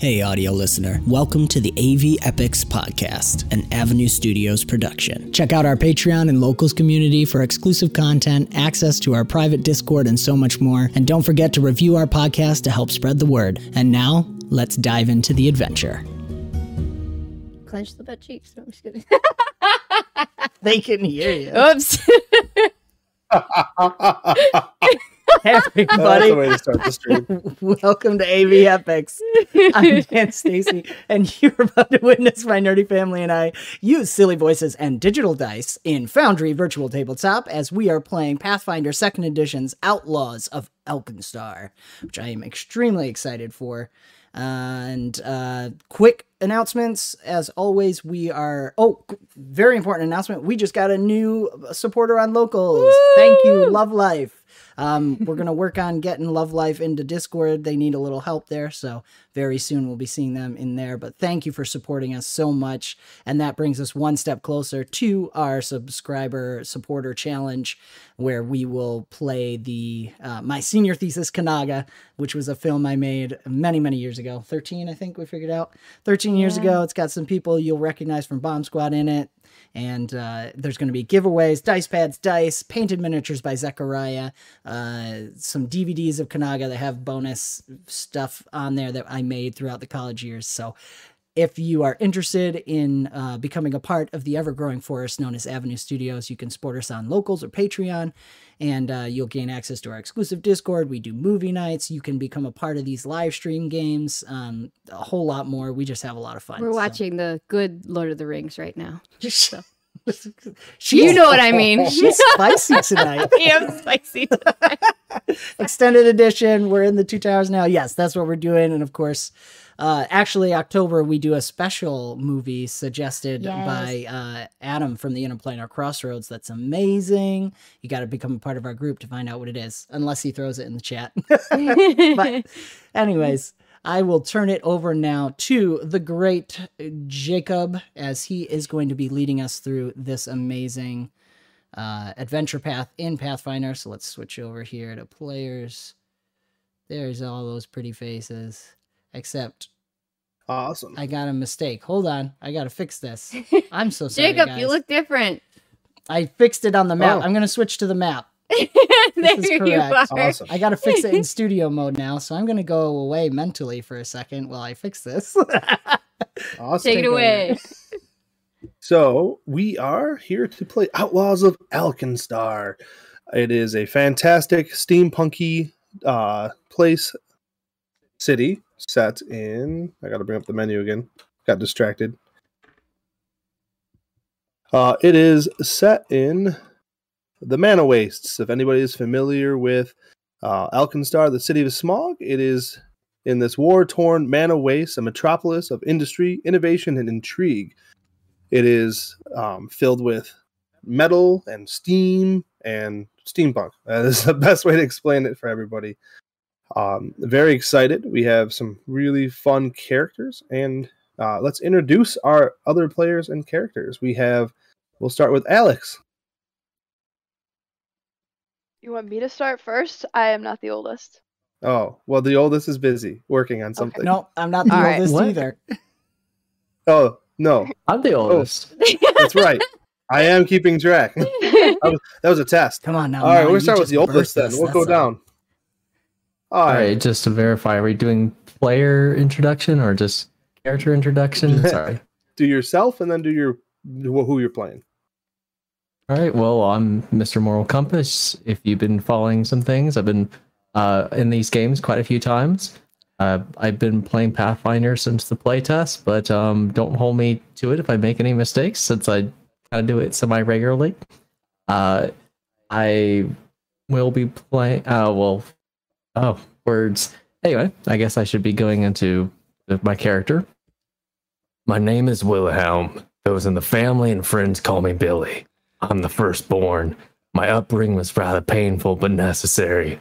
Hey, audio listener. Welcome to the AV Epics Podcast, an Avenue Studios production. Check out our Patreon and locals community for exclusive content, access to our private Discord, and so much more. And don't forget to review our podcast to help spread the word. And now, let's dive into the adventure. Clench the butt cheeks. No, I'm just kidding. They can hear you. Oops. Everybody. to start the stream. Welcome to AV Epics. I'm Dan Stacy, and you're about to witness my nerdy family and I use silly voices and digital dice in Foundry Virtual Tabletop as we are playing Pathfinder Second Edition's Outlaws of Alkenstar, which I am extremely excited for. and uh, quick announcements, as always, we are. Oh, very important announcement! We just got a new supporter on locals. Thank you, Love Life. Um, we're gonna work on getting Love Life into Discord. They need a little help there, so very soon we'll be seeing them in there. But thank you for supporting us so much, and that brings us one step closer to our subscriber supporter challenge, where we will play the uh, my senior thesis Kanaga, which was a film I made many many years ago. Thirteen, I think we figured out. Thirteen years ago. It's got some people you'll recognize from Bomb Squad in it and uh, there's going to be giveaways, dice pads, dice, painted miniatures by Zechariah, uh, some DVDs of Kanaga that have bonus stuff on there that I made throughout the college years. So if you are interested in uh, becoming a part of the ever growing forest known as Avenue Studios, you can support us on Locals or Patreon, and uh, you'll gain access to our exclusive Discord. We do movie nights. You can become a part of these live stream games, um, a whole lot more. We just have a lot of fun. We're so- watching the good Lord of the Rings right now. She's- You know what I mean. She's spicy tonight. I'm spicy. Extended edition. We're in the two towers now. Yes, that's what we're doing. And of course, uh, actually, October we do a special movie suggested Yes. by uh, Adam from the Interplanar Crossroads. That's amazing. You got to become a part of our group to find out what it is, unless he throws it in the chat. but, anyways, I will turn it over now to the great Jacob, as he is going to be leading us through this amazing uh, adventure path in Pathfinder. So let's switch over here to players. There's all those pretty faces. Except Awesome. I got a mistake. Hold on, I gotta fix this. I'm so sorry, Jacob, guys. you look different. I fixed it on the map. Oh. I'm gonna switch to the map. there is you correct. are. Awesome. I gotta fix it in studio mode now, so I'm gonna go away mentally for a second while I fix this. Awesome. Take it away. So we are here to play Outlaws of Alkenstar. It is a fantastic steampunky uh, place, city set in. I got to bring up the menu again. Got distracted. Uh, it is set in the Mana Wastes. If anybody is familiar with uh, Alkenstar, the city of Smog, it is in this war-torn Mana Waste, a metropolis of industry, innovation, and intrigue. It is um, filled with metal and steam and steampunk. That is the best way to explain it for everybody. Um, very excited. We have some really fun characters, and uh, let's introduce our other players and characters. We have. We'll start with Alex. You want me to start first? I am not the oldest. Oh, well, the oldest is busy working on something. no, I'm not the All right. oldest What? either. Oh, no, I'm the oh, oldest. that's right. I am keeping track. that, was, that was a test. Come on now. All right, Mal, we'll you start with the oldest burst then. We'll go all. down. All All right. right, just to verify, are we doing player introduction or just character introduction? Sorry. Do yourself and then do your who you're playing. All right, well, I'm Mr. Moral Compass. If you've been following some things, I've been uh, in these games quite a few times. Uh, I've been playing Pathfinder since the playtest, but um, don't hold me to it if I make any mistakes, since I kind of do it semi regularly. Uh, I will be playing. Uh, well, oh, words. Anyway, I guess I should be going into my character. My name is Wilhelm. Those in the family and friends call me Billy. I'm the firstborn. My upbringing was rather painful but necessary.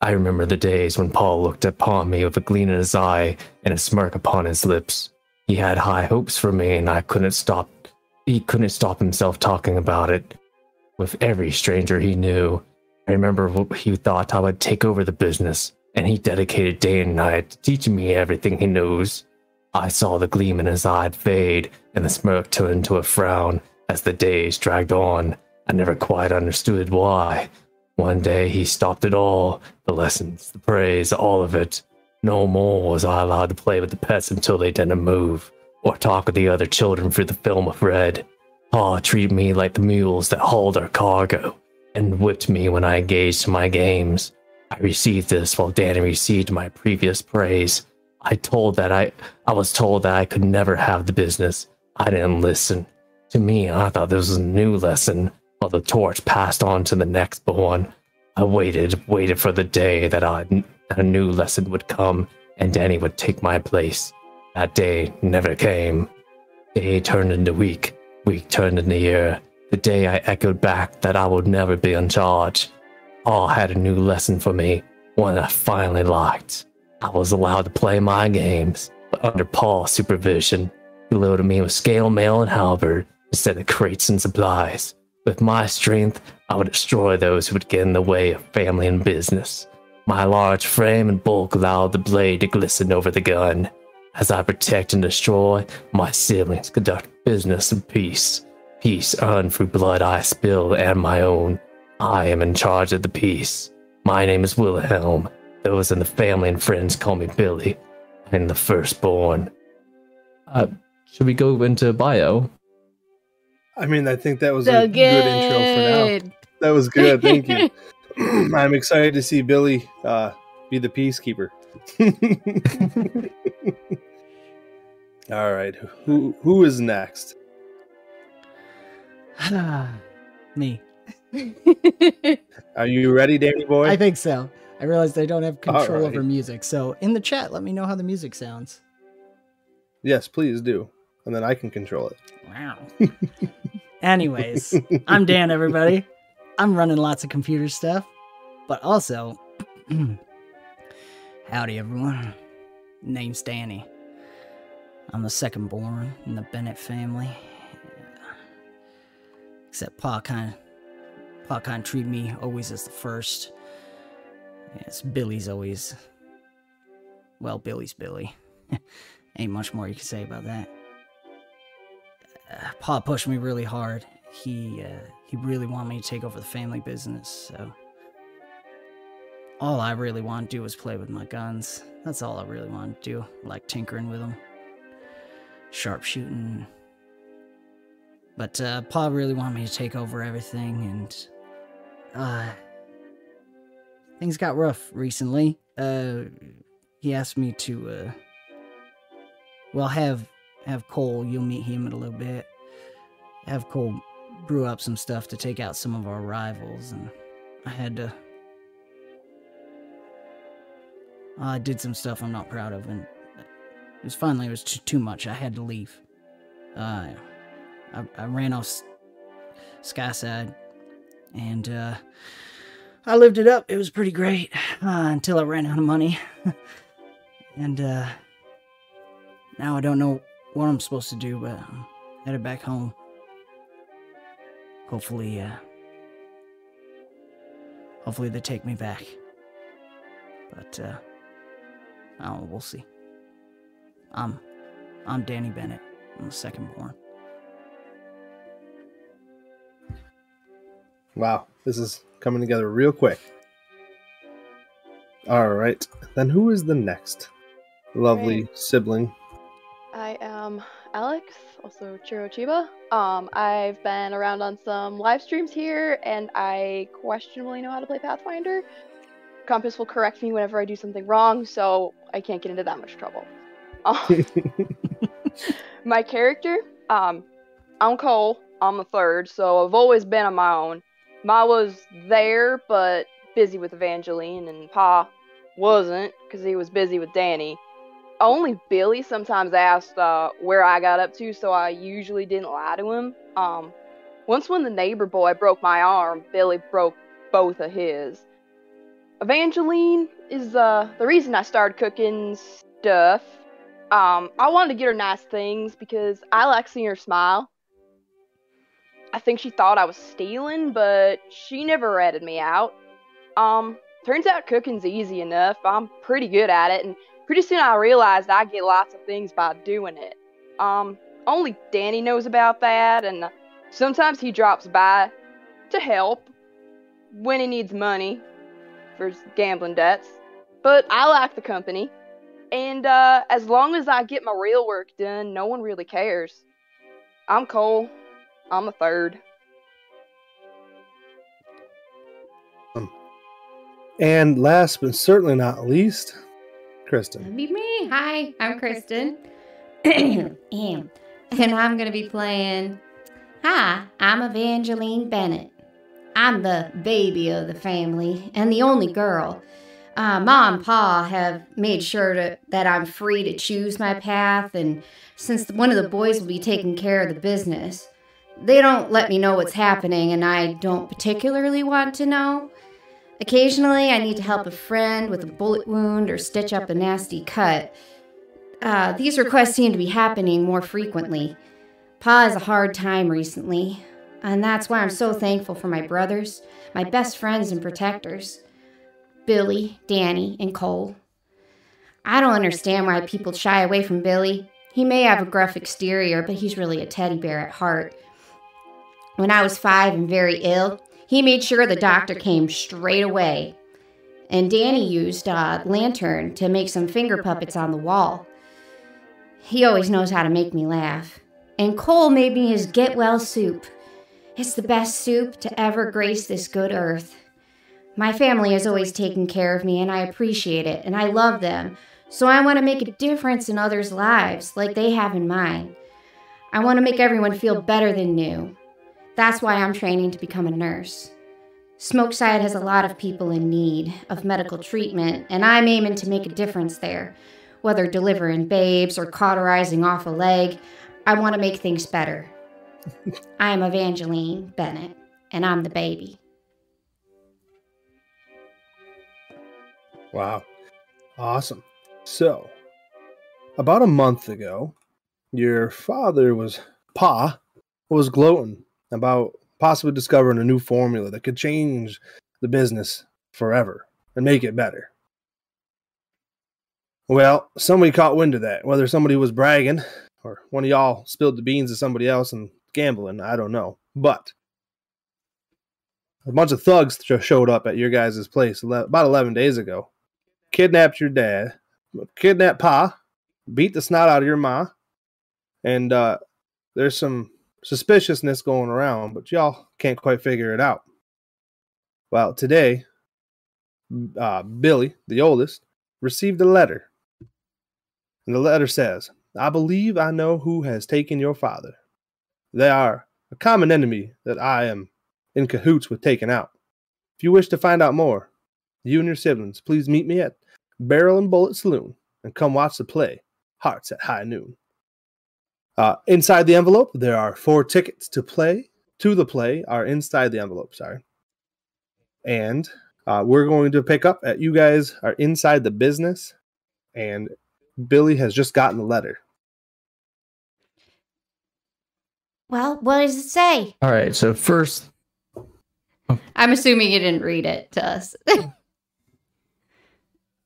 I remember the days when Paul looked upon me with a gleam in his eye and a smirk upon his lips. He had high hopes for me, and I couldn't stop. He couldn't stop himself talking about it with every stranger he knew. I remember wh- he thought I would take over the business, and he dedicated day and night to teaching me everything he knows. I saw the gleam in his eye fade and the smirk turn into a frown as the days dragged on. I never quite understood why. One day he stopped it all the lessons, the praise, all of it. No more was I allowed to play with the pets until they didn't move, or talk with the other children through the film of red. Pa treated me like the mules that hauled our cargo, and whipped me when I engaged in my games. I received this while Danny received my previous praise. I told that I I was told that I could never have the business. I didn't listen. To me, I thought this was a new lesson, while the torch passed on to the next born. I waited, waited for the day that a new lesson would come and Danny would take my place. That day never came. Day turned into week, week turned into year. The day I echoed back that I would never be in charge. All had a new lesson for me, one I finally liked. I was allowed to play my games, but under Paul's supervision. He loaded me with scale mail and halberd instead of crates and supplies. With my strength, I would destroy those who would get in the way of family and business. My large frame and bulk allowed the blade to glisten over the gun. As I protect and destroy, my siblings conduct business in peace. Peace earned through blood I spill and my own. I am in charge of the peace. My name is Wilhelm. Those in the family and friends call me Billy. I'm the firstborn. Uh, should we go into bio? I mean, I think that was a good intro for now. That was good. Thank you. I'm excited to see Billy uh, be the peacekeeper. All right, who who is next? Me. Are you ready, Danny boy? I think so. I realized I don't have control Alright. over music. So in the chat, let me know how the music sounds. yes, please do, and then I can control it. Wow. Anyways, I'm Dan, everybody. I'm running lots of computer stuff, but also, howdy, everyone. Name's Danny. I'm the second born in the Bennett family. Except Pa kind of, Pa kind of treat me always as the first. Yes, Billy's always, well, Billy's Billy. Ain't much more you can say about that Pa pushed me really hard. He uh, he really wanted me to take over the family business. So all I really want to do is play with my guns. That's all I really want to do. Like tinkering with them, sharpshooting. But uh, Pa really wanted me to take over everything, and uh, things got rough recently. Uh, he asked me to uh, well have have Cole, you'll meet him in a little bit. Have Cole brew up some stuff to take out some of our rivals, and I had to. I did some stuff I'm not proud of, and it was finally it was too, too much. I had to leave. Uh, I, I ran off S- Skyside, and uh, I lived it up. It was pretty great uh, until I ran out of money, and uh, now I don't know what I'm supposed to do, but I'm headed back home. Hopefully, uh, hopefully they take me back. But uh, I don't know, we'll see. I'm, I'm Danny Bennett. I'm the second born. Wow, this is coming together real quick. All right, then who is the next lovely Right. sibling? I am Alex, also Chiro Chiba. Um, I've been around on some live streams here, and I questionably know how to play Pathfinder. Compass will correct me whenever I do something wrong, so I can't get into that much trouble. Um, my character, um, I'm Cole. I'm the third, so I've always been on my own. Ma was there, but busy with Evangeline, and Pa wasn't because he was busy with Danny. Only Billy sometimes asked uh, where I got up to, so I usually didn't lie to him. Um, once when the neighbor boy broke my arm, Billy broke both of his. Evangeline is uh, the reason I started cooking stuff. Um, I wanted to get her nice things because I like seeing her smile. I think she thought I was stealing, but she never ratted me out. Um, turns out cooking's easy enough. I'm pretty good at it, and pretty soon I realized I get lots of things by doing it. Um, only Danny knows about that, and sometimes he drops by to help when he needs money for his gambling debts. But I like the company, and uh, as long as I get my real work done, no one really cares. I'm Cole. I'm a third. And last but certainly not least, Kristen. That'd be me. Hi, I'm Kristen. and I'm going to be playing. Hi, I'm Evangeline Bennett. I'm the baby of the family and the only girl. Uh, Ma and Pa have made sure to, that I'm free to choose my path, and since one of the boys will be taking care of the business, they don't let me know what's happening, and I don't particularly want to know. Occasionally, I need to help a friend with a bullet wound or stitch up a nasty cut. Uh, these requests seem to be happening more frequently. Pa has a hard time recently, and that's why I'm so thankful for my brothers, my best friends and protectors Billy, Danny, and Cole. I don't understand why people shy away from Billy. He may have a gruff exterior, but he's really a teddy bear at heart. When I was five and very ill, he made sure the doctor came straight away. And Danny used a lantern to make some finger puppets on the wall. He always knows how to make me laugh. And Cole made me his get well soup. It's the best soup to ever grace this good earth. My family has always taken care of me, and I appreciate it, and I love them. So I want to make a difference in others' lives like they have in mine. I want to make everyone feel better than new. That's why I'm training to become a nurse. Smokeside has a lot of people in need of medical treatment, and I'm aiming to make a difference there. Whether delivering babes or cauterizing off a leg, I want to make things better. I'm Evangeline Bennett, and I'm the baby. Wow. Awesome. So, about a month ago, your father was, Pa, was gloating about possibly discovering a new formula that could change the business forever and make it better. Well, somebody caught wind of that. Whether somebody was bragging or one of y'all spilled the beans to somebody else and gambling, I don't know. But a bunch of thugs just showed up at your guys' place about 11 days ago kidnapped your dad, kidnapped Pa, beat the snot out of your ma, and uh, there's some suspiciousness going around, but y'all can't quite figure it out. Well, today, uh, Billy, the oldest, received a letter. And the letter says, I believe I know who has taken your father. They are a common enemy that I am in cahoots with taking out. If you wish to find out more, you and your siblings, please meet me at Barrel and Bullet Saloon and come watch the play, Hearts at High Noon. Uh, inside the envelope, there are four tickets to play. To the play are inside the envelope, sorry. And uh, we're going to pick up at you guys are inside the business, and Billy has just gotten the letter. Well, what does it say? All right, so first, I'm assuming you didn't read it to us.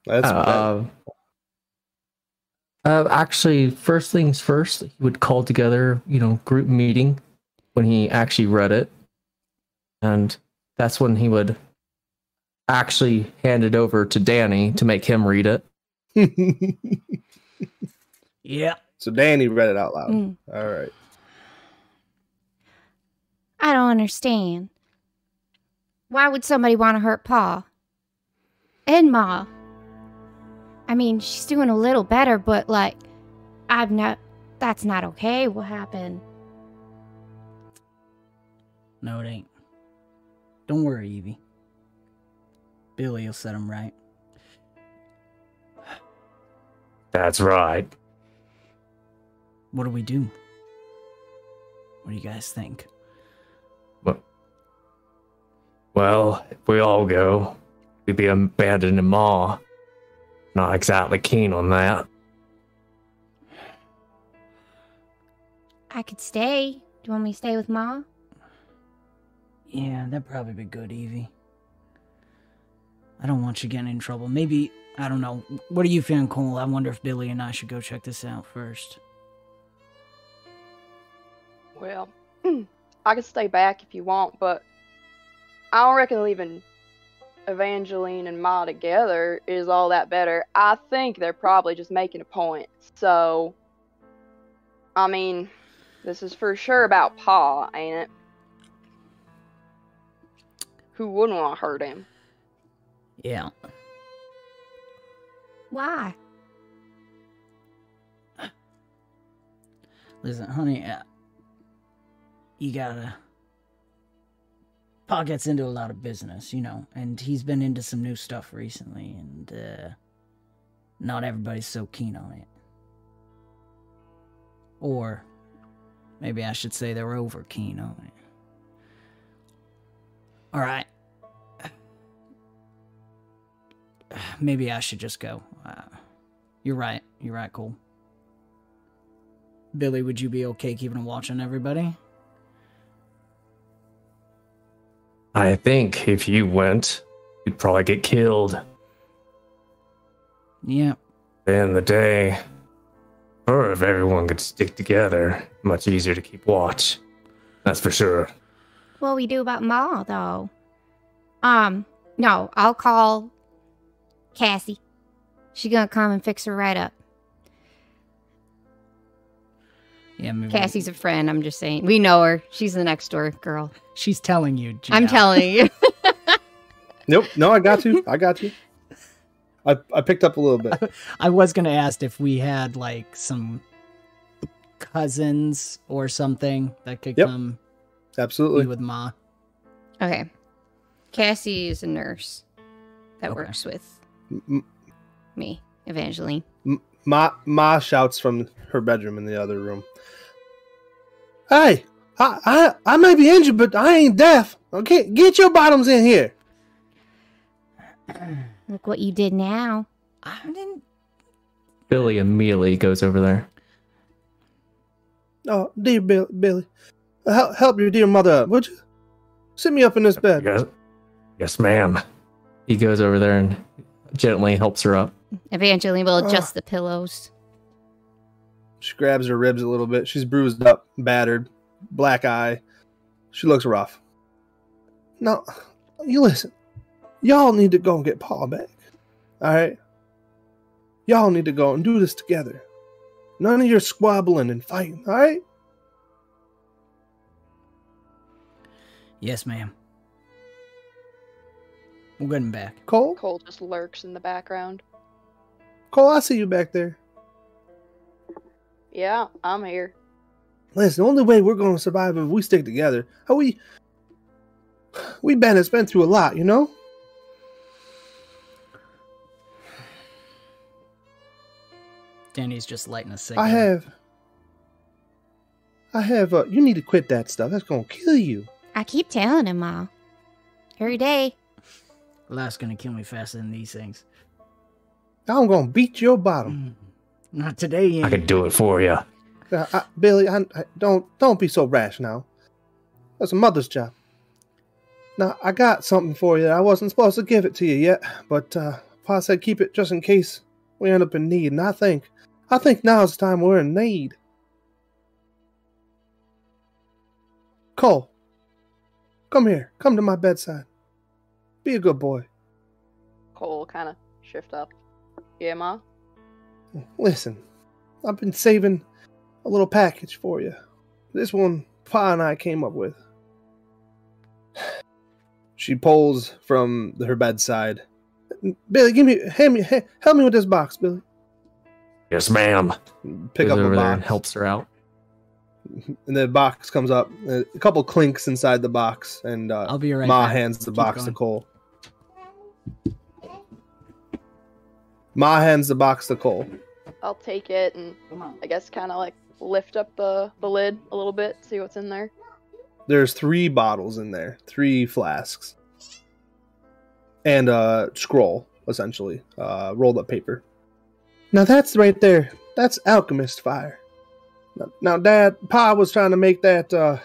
That's uh, uh, actually, first things first, he would call together, you know, group meeting when he actually read it, and that's when he would actually hand it over to Danny to make him read it. Yeah. So Danny read it out loud. Mm. All right. I don't understand. Why would somebody want to hurt Pa? And Ma? I mean, she's doing a little better, but like, I've not. That's not okay. What happened? No, it ain't. Don't worry, Evie. Billy will set him right. That's right. What do we do? What do you guys think? Well, if we all go, we'd be abandoning Ma. Not exactly keen on that. I could stay. Do you want me to stay with Ma? Yeah, that'd probably be good, Evie. I don't want you getting in trouble. Maybe I don't know. What are you feeling, Cole? I wonder if Billy and I should go check this out first. Well, I can stay back if you want, but I don't reckon leaving Evangeline and Ma together is all that better. I think they're probably just making a point. So, I mean, this is for sure about Pa, ain't it? Who wouldn't want to hurt him? Yeah. Why? Listen, honey, uh, you gotta. Pa gets into a lot of business, you know, and he's been into some new stuff recently, and uh, not everybody's so keen on it. Or maybe I should say they're over keen on it. All right. Maybe I should just go. Uh, you're right. You're right, Cole. Billy, would you be okay keeping a watch on everybody? I think if you went, you'd probably get killed. Yeah. In the day, or if everyone could stick together, much easier to keep watch. That's for sure. What we do about Ma, though? Um, no, I'll call Cassie. She gonna come and fix her right up. Yeah, maybe Cassie's a friend. I'm just saying. We know her. She's the next door girl. She's telling you. I'm telling you. Nope. No, I got you. I got you. I, I picked up a little bit. I was gonna ask if we had like some cousins or something that could Yep. come be Absolutely. with Ma. okay. Cassie is a nurse that Okay. works with M- me, Evangeline. M- Ma Ma shouts from her bedroom in the other room. Hey, I I, I may be injured, but I ain't deaf. Okay, get your bottoms in here. Look what you did now. I didn't. Billy immediately goes over there. Oh, dear Bill, Billy, help help your dear mother up, would you? Sit me up in this bed. Yes, yes, ma'am. He goes over there and gently helps her up. Evangeline will Ugh. adjust the pillows. She grabs her ribs a little bit. She's bruised up, battered, black eye. She looks rough. Now, you listen. Y'all need to go and get Paul back. All right? Y'all need to go and do this together. None of your squabbling and fighting, all right? Yes, ma'am. We'll get him back. Cole? Cole just lurks in the background. Cole, I see you back there. Yeah, I'm here. Listen, the only way we're going to survive is if we stick together. How we. We Bennett's been through a lot, you know? Danny's just lighting a cigarette. I have. I have. Uh, you need to quit that stuff. That's gonna kill you. I keep telling him, Ma. Every day. Well, that's gonna kill me faster than these things. I'm gonna beat your bottom. Not today, I can do it for you. Uh, I, Billy, I, I, don't don't be so rash now. That's a mother's job. Now I got something for you. I wasn't supposed to give it to you yet, but uh, Pa said keep it just in case we end up in need. And I think, I think now's the time we're in need. Cole, come here. Come to my bedside. Be a good boy. Cole kind of shift up. Yeah, ma. Listen, I've been saving a little package for you. This one Pa and I came up with. She pulls from her bedside. Billy, give me, hand me, help me with this box, Billy. Yes, ma'am. Pick goes up a over box, and helps her out. and the box comes up. A couple clinks inside the box, and uh, I'll be right Ma back. hands the Keep box to. Cole. Ma hands the box to Cole. I'll take it and I guess kind of like lift up the the lid a little bit, see what's in there. there's three bottles in there, three flasks, and a scroll, essentially, uh, rolled up paper. Now that's right there. That's alchemist fire. Now, now Dad, Pa was trying to make that, uh,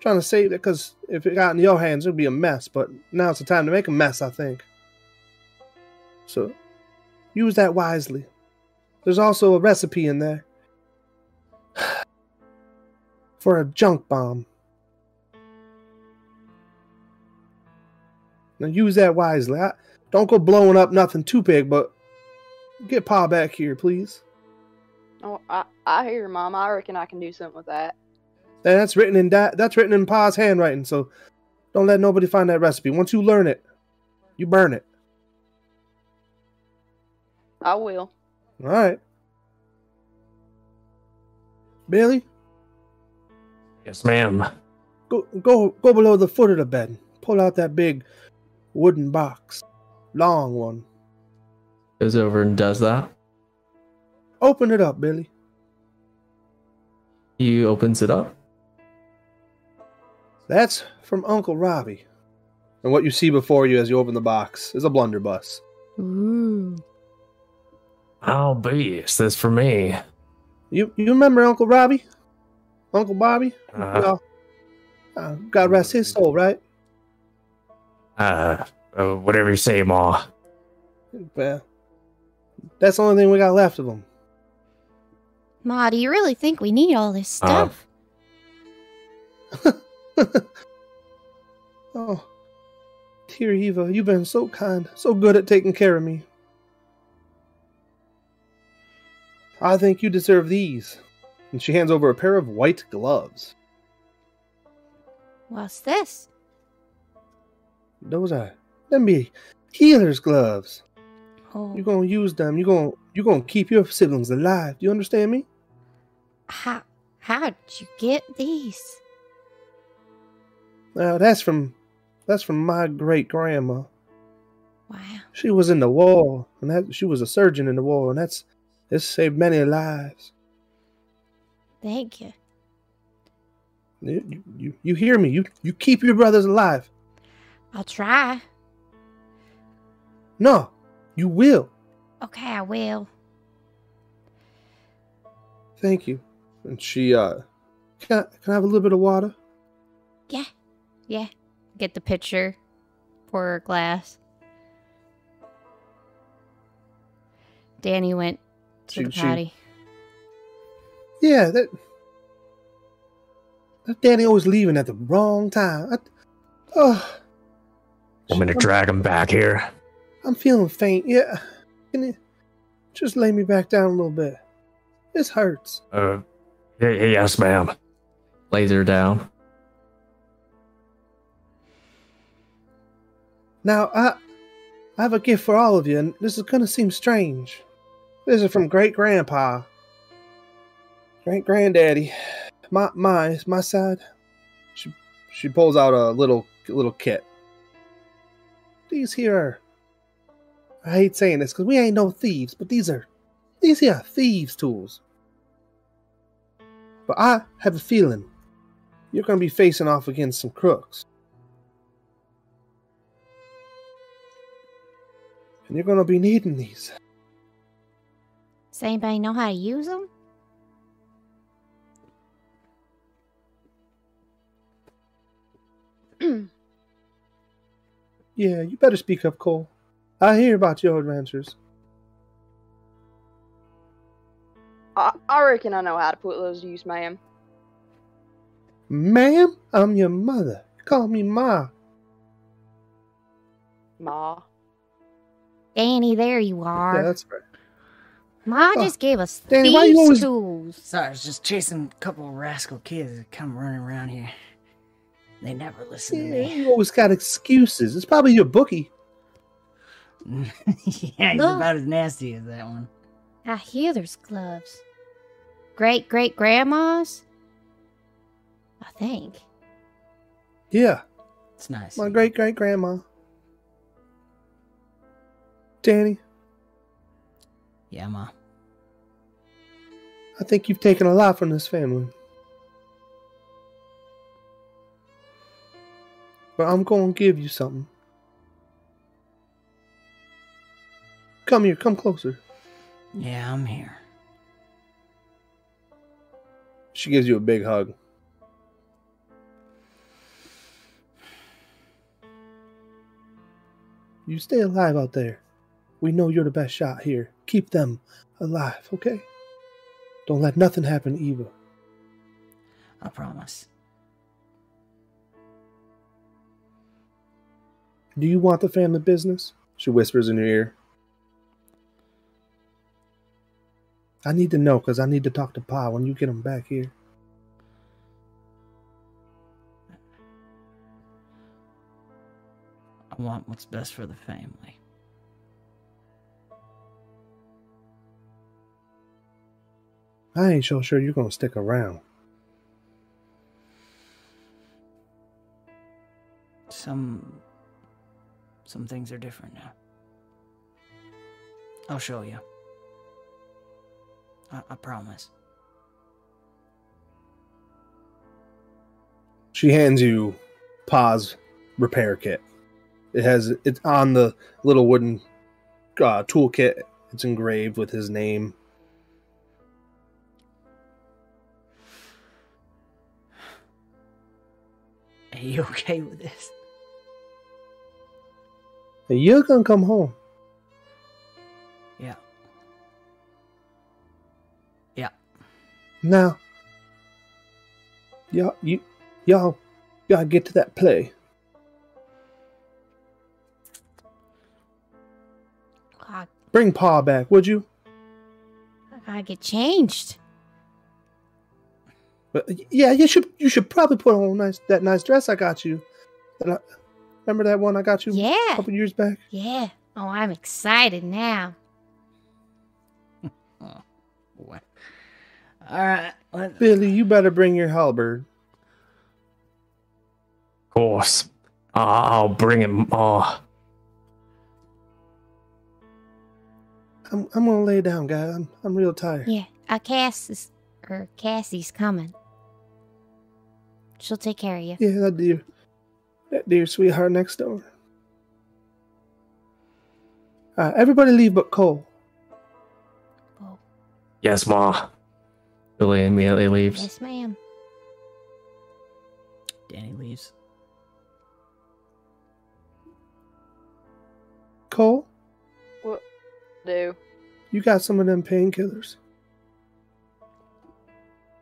trying to save it because if it got in your hands, it'd be a mess. But now it's the time to make a mess, I think. So use that wisely. There's also a recipe in there for a junk bomb. Now use that wisely. I, don't go blowing up nothing too big, but get Pa back here, please. Oh, I, I hear you, Mom. I reckon I can do something with that. And that's written in da- that's written in Pa's handwriting, so don't let nobody find that recipe. Once you learn it, you burn it. I will. All right. Billy, Yes, ma'am. go go go below the foot of the bed. Pull out that big wooden box, long one. Goes over and does that. Open it up, Billy. He opens it up. That's from Uncle Robbie. And what you see before you as you open the box is a blunderbuss. Ooh. I'll be. Is this for me? You you remember Uncle Robbie? Uncle Bobby? Uh, Well, uh, God rest his soul, right? uh, uh, whatever you say, Ma. Well, that's the only thing we got left of him. Ma, do you really think we need all this Uh, stuff? oh, dear Eva, you've been so kind, so good at taking care of me. I think you deserve these. And she hands over a pair of white gloves. What's this? Those are them be healer's gloves. Oh, You're gonna use them. You're gonna you're gonna keep your siblings alive. Do you understand me? how how'd you get these? Now that's from that's from my great grandma. Wow. She was in the war, and that she was a surgeon in the war, and that's it's saved many lives. Thank you. You, you, you, you hear me? You you keep your brothers alive. I'll try. No, you will. Okay, I will. Thank you. And she uh, can I, can I have a little bit of water? Yeah. Yeah. Get the pitcher. Pour her a glass. Danny went to She- the she- Yeah, that. That Danny always leaving at the wrong time. I, oh, Want me to drag him back here? I'm feeling faint. Yeah, can you just lay me back down a little bit? This hurts. Uh, y- y- yes, ma'am. Lays her down. Now, I, I have a gift for all of you, and this is gonna seem strange. This is from great grandpa, great granddaddy, my my my side. She she pulls out a little little kit. These here are. I hate saying this because we ain't no thieves, but these are these here are thieves' tools. But I have a feeling you're gonna be facing off against some crooks. And you're gonna be needing these. Does anybody know how to use them? Yeah, you better speak up, Cole. I hear about your adventures. I, I reckon I know how to put those to use, ma'am. Ma'am, I'm your mother. Call me Ma. Ma. Danny, there you are. Yeah, are. that's right. Ma Oh, just gave us Danny, why you thieves' always- tools. Sorry, I was just chasing a couple of rascal kids that come running around here. They never listen Yeah, to me. you always got excuses. It's probably your bookie. yeah, he's Look. about as nasty as that one. I hear there's gloves. Great great grandma's? I think. Yeah, It's nice. my great great grandma. Danny, Yeah, ma. I think you've taken a lot from this family. But I'm going to give you something. Come here, come closer. Yeah, I'm here. She gives you a big hug. You stay alive out there. We know you're the best shot here. Keep them alive, okay? Don't let nothing happen to Eva. I promise. Do you want the family business? She whispers in your ear. I need to know because I need to talk to Pa when you get him back here. I want what's best for the family. I ain't so sure you're gonna stick around. Some some things are different now. I'll show you. I, I promise. She hands you Pa's repair kit. It has it's on the little wooden uh, toolkit. It's engraved with his name. Are you okay with this? And you're gonna come home. Yeah. Yeah. Now, y'all, you, y'all, y'all get to that play. I, Bring Pa back, would you? I gotta get changed. But yeah, you should. You should probably put on nice that nice dress I got you. That I, remember that one I got you yeah. a couple years back. Yeah. Oh, I'm excited now. Oh, what? All right. Let, Billy, you better bring your halberd. Of course. I- I'll bring him. Oh, I'm I'm gonna lay down, guys. I'm I'm real tired. Yeah. Uh, Cass is, or Cassie's coming. She'll take care of you. Yeah, that dear, that dear sweetheart next door. All right, everybody leave but Cole. Oh, yes, Ma. Billy immediately leaves. yes, ma'am. Danny leaves. Cole, What do? you got some of them painkillers.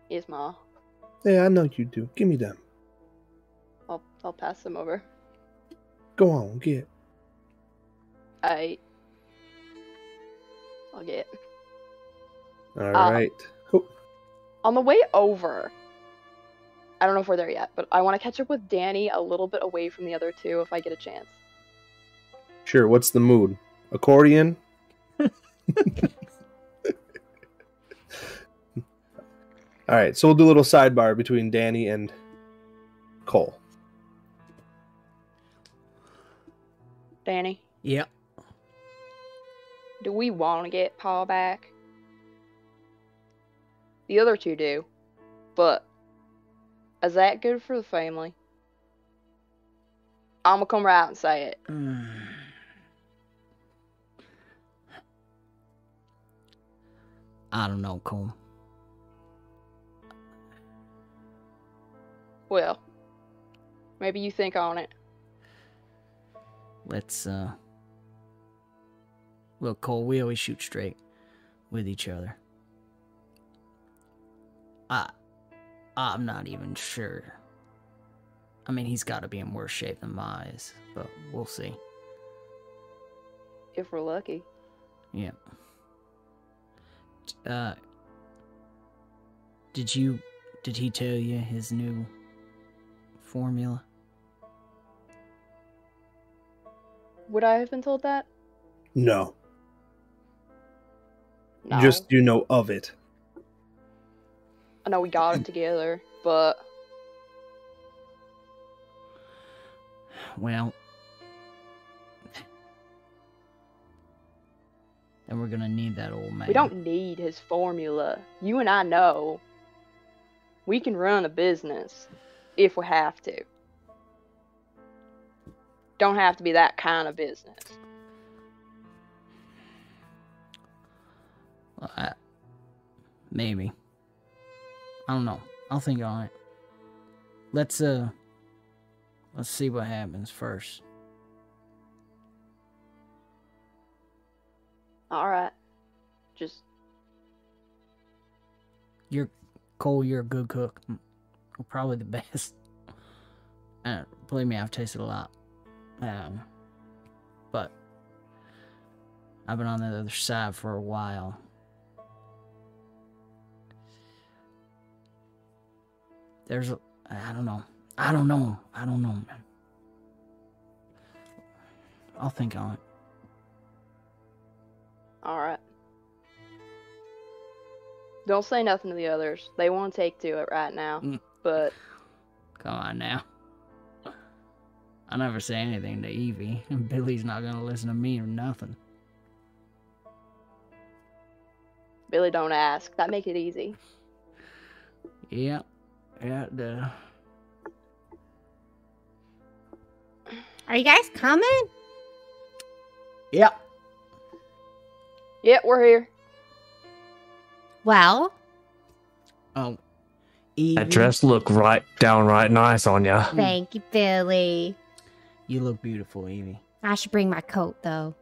Yes, Ma. Yeah, I know you do. Give me them. I'll I'll pass them over. Go on, get. I I'll get. All uh, right. Oh, On the way over, I don't know if we're there yet, but I want to catch up with Danny a little bit away from the other two if I get a chance. sure. What's the mood? Accordion. All right, so we'll do a little sidebar between Danny and Cole. Danny, Yep. do we want to get Paul back? The other two do, but is that good for the family? I'm gonna come right out and say it. Mm. I don't know, Cole. Well, maybe you think on it. Let's uh Look, Cole, we always shoot straight with each other. I I'm not even sure. I mean, he's got to be in worse shape than my eyes, but we'll see. If we're lucky. Yeah. Uh Did you did he tell you his new formula? Would I have been told that? No, No. just you know of it. I know we got it together, but Well, then we're gonna need that old man. we don't need his formula. You and I know we can run a business if we have to. Don't have to be that kind of business. I, maybe. I don't know. I'll think on it. Let's uh. Let's see what happens first. All right. Just You're Cole. You're a good cook. Mm, Probably the best. Uh, believe me, I've tasted a lot. Um, but I've been on the other side for a while. There's, a, I don't know. I don't know. I don't know, man. I'll think on it. all right. Don't say nothing to the others. They won't take to it right now. But Come on now. I never say anything to Evie, and Billy's not gonna listen to me or nothing. Billy, don't ask. That make it easy. Yeah, yeah, it does. Are you guys coming? Yeah. Yeah, we're here. Well, Oh, Evie, That dress look right downright nice on ya. thank you, Billy. you look beautiful, Evie. I should bring my coat though.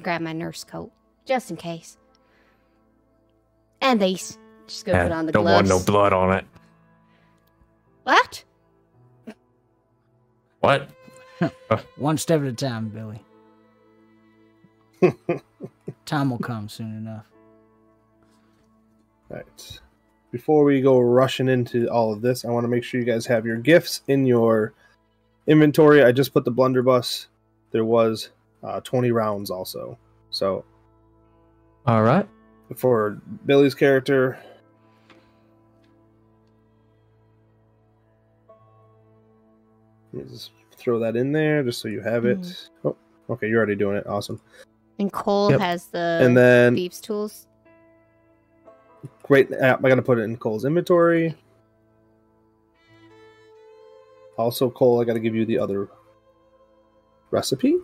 Grab my nurse coat just in case. And these. Just go Yeah, put on the don't gloves. want no blood on it. what? What? One step at a time, Billy. Time will come soon enough. Right. Before we go rushing into all of this, I want to make sure you guys have your gifts in your inventory. I just put the blunderbuss. There was uh, 20 rounds also. So All right. for Billy's character, let me just throw that in there just so you have it. Oh, okay, you're already doing it. Awesome. And Cole Yep. has the and then thieves tools. Great. uh, I gotta put it in Cole's inventory. Also, Cole, I gotta give you the other recipe.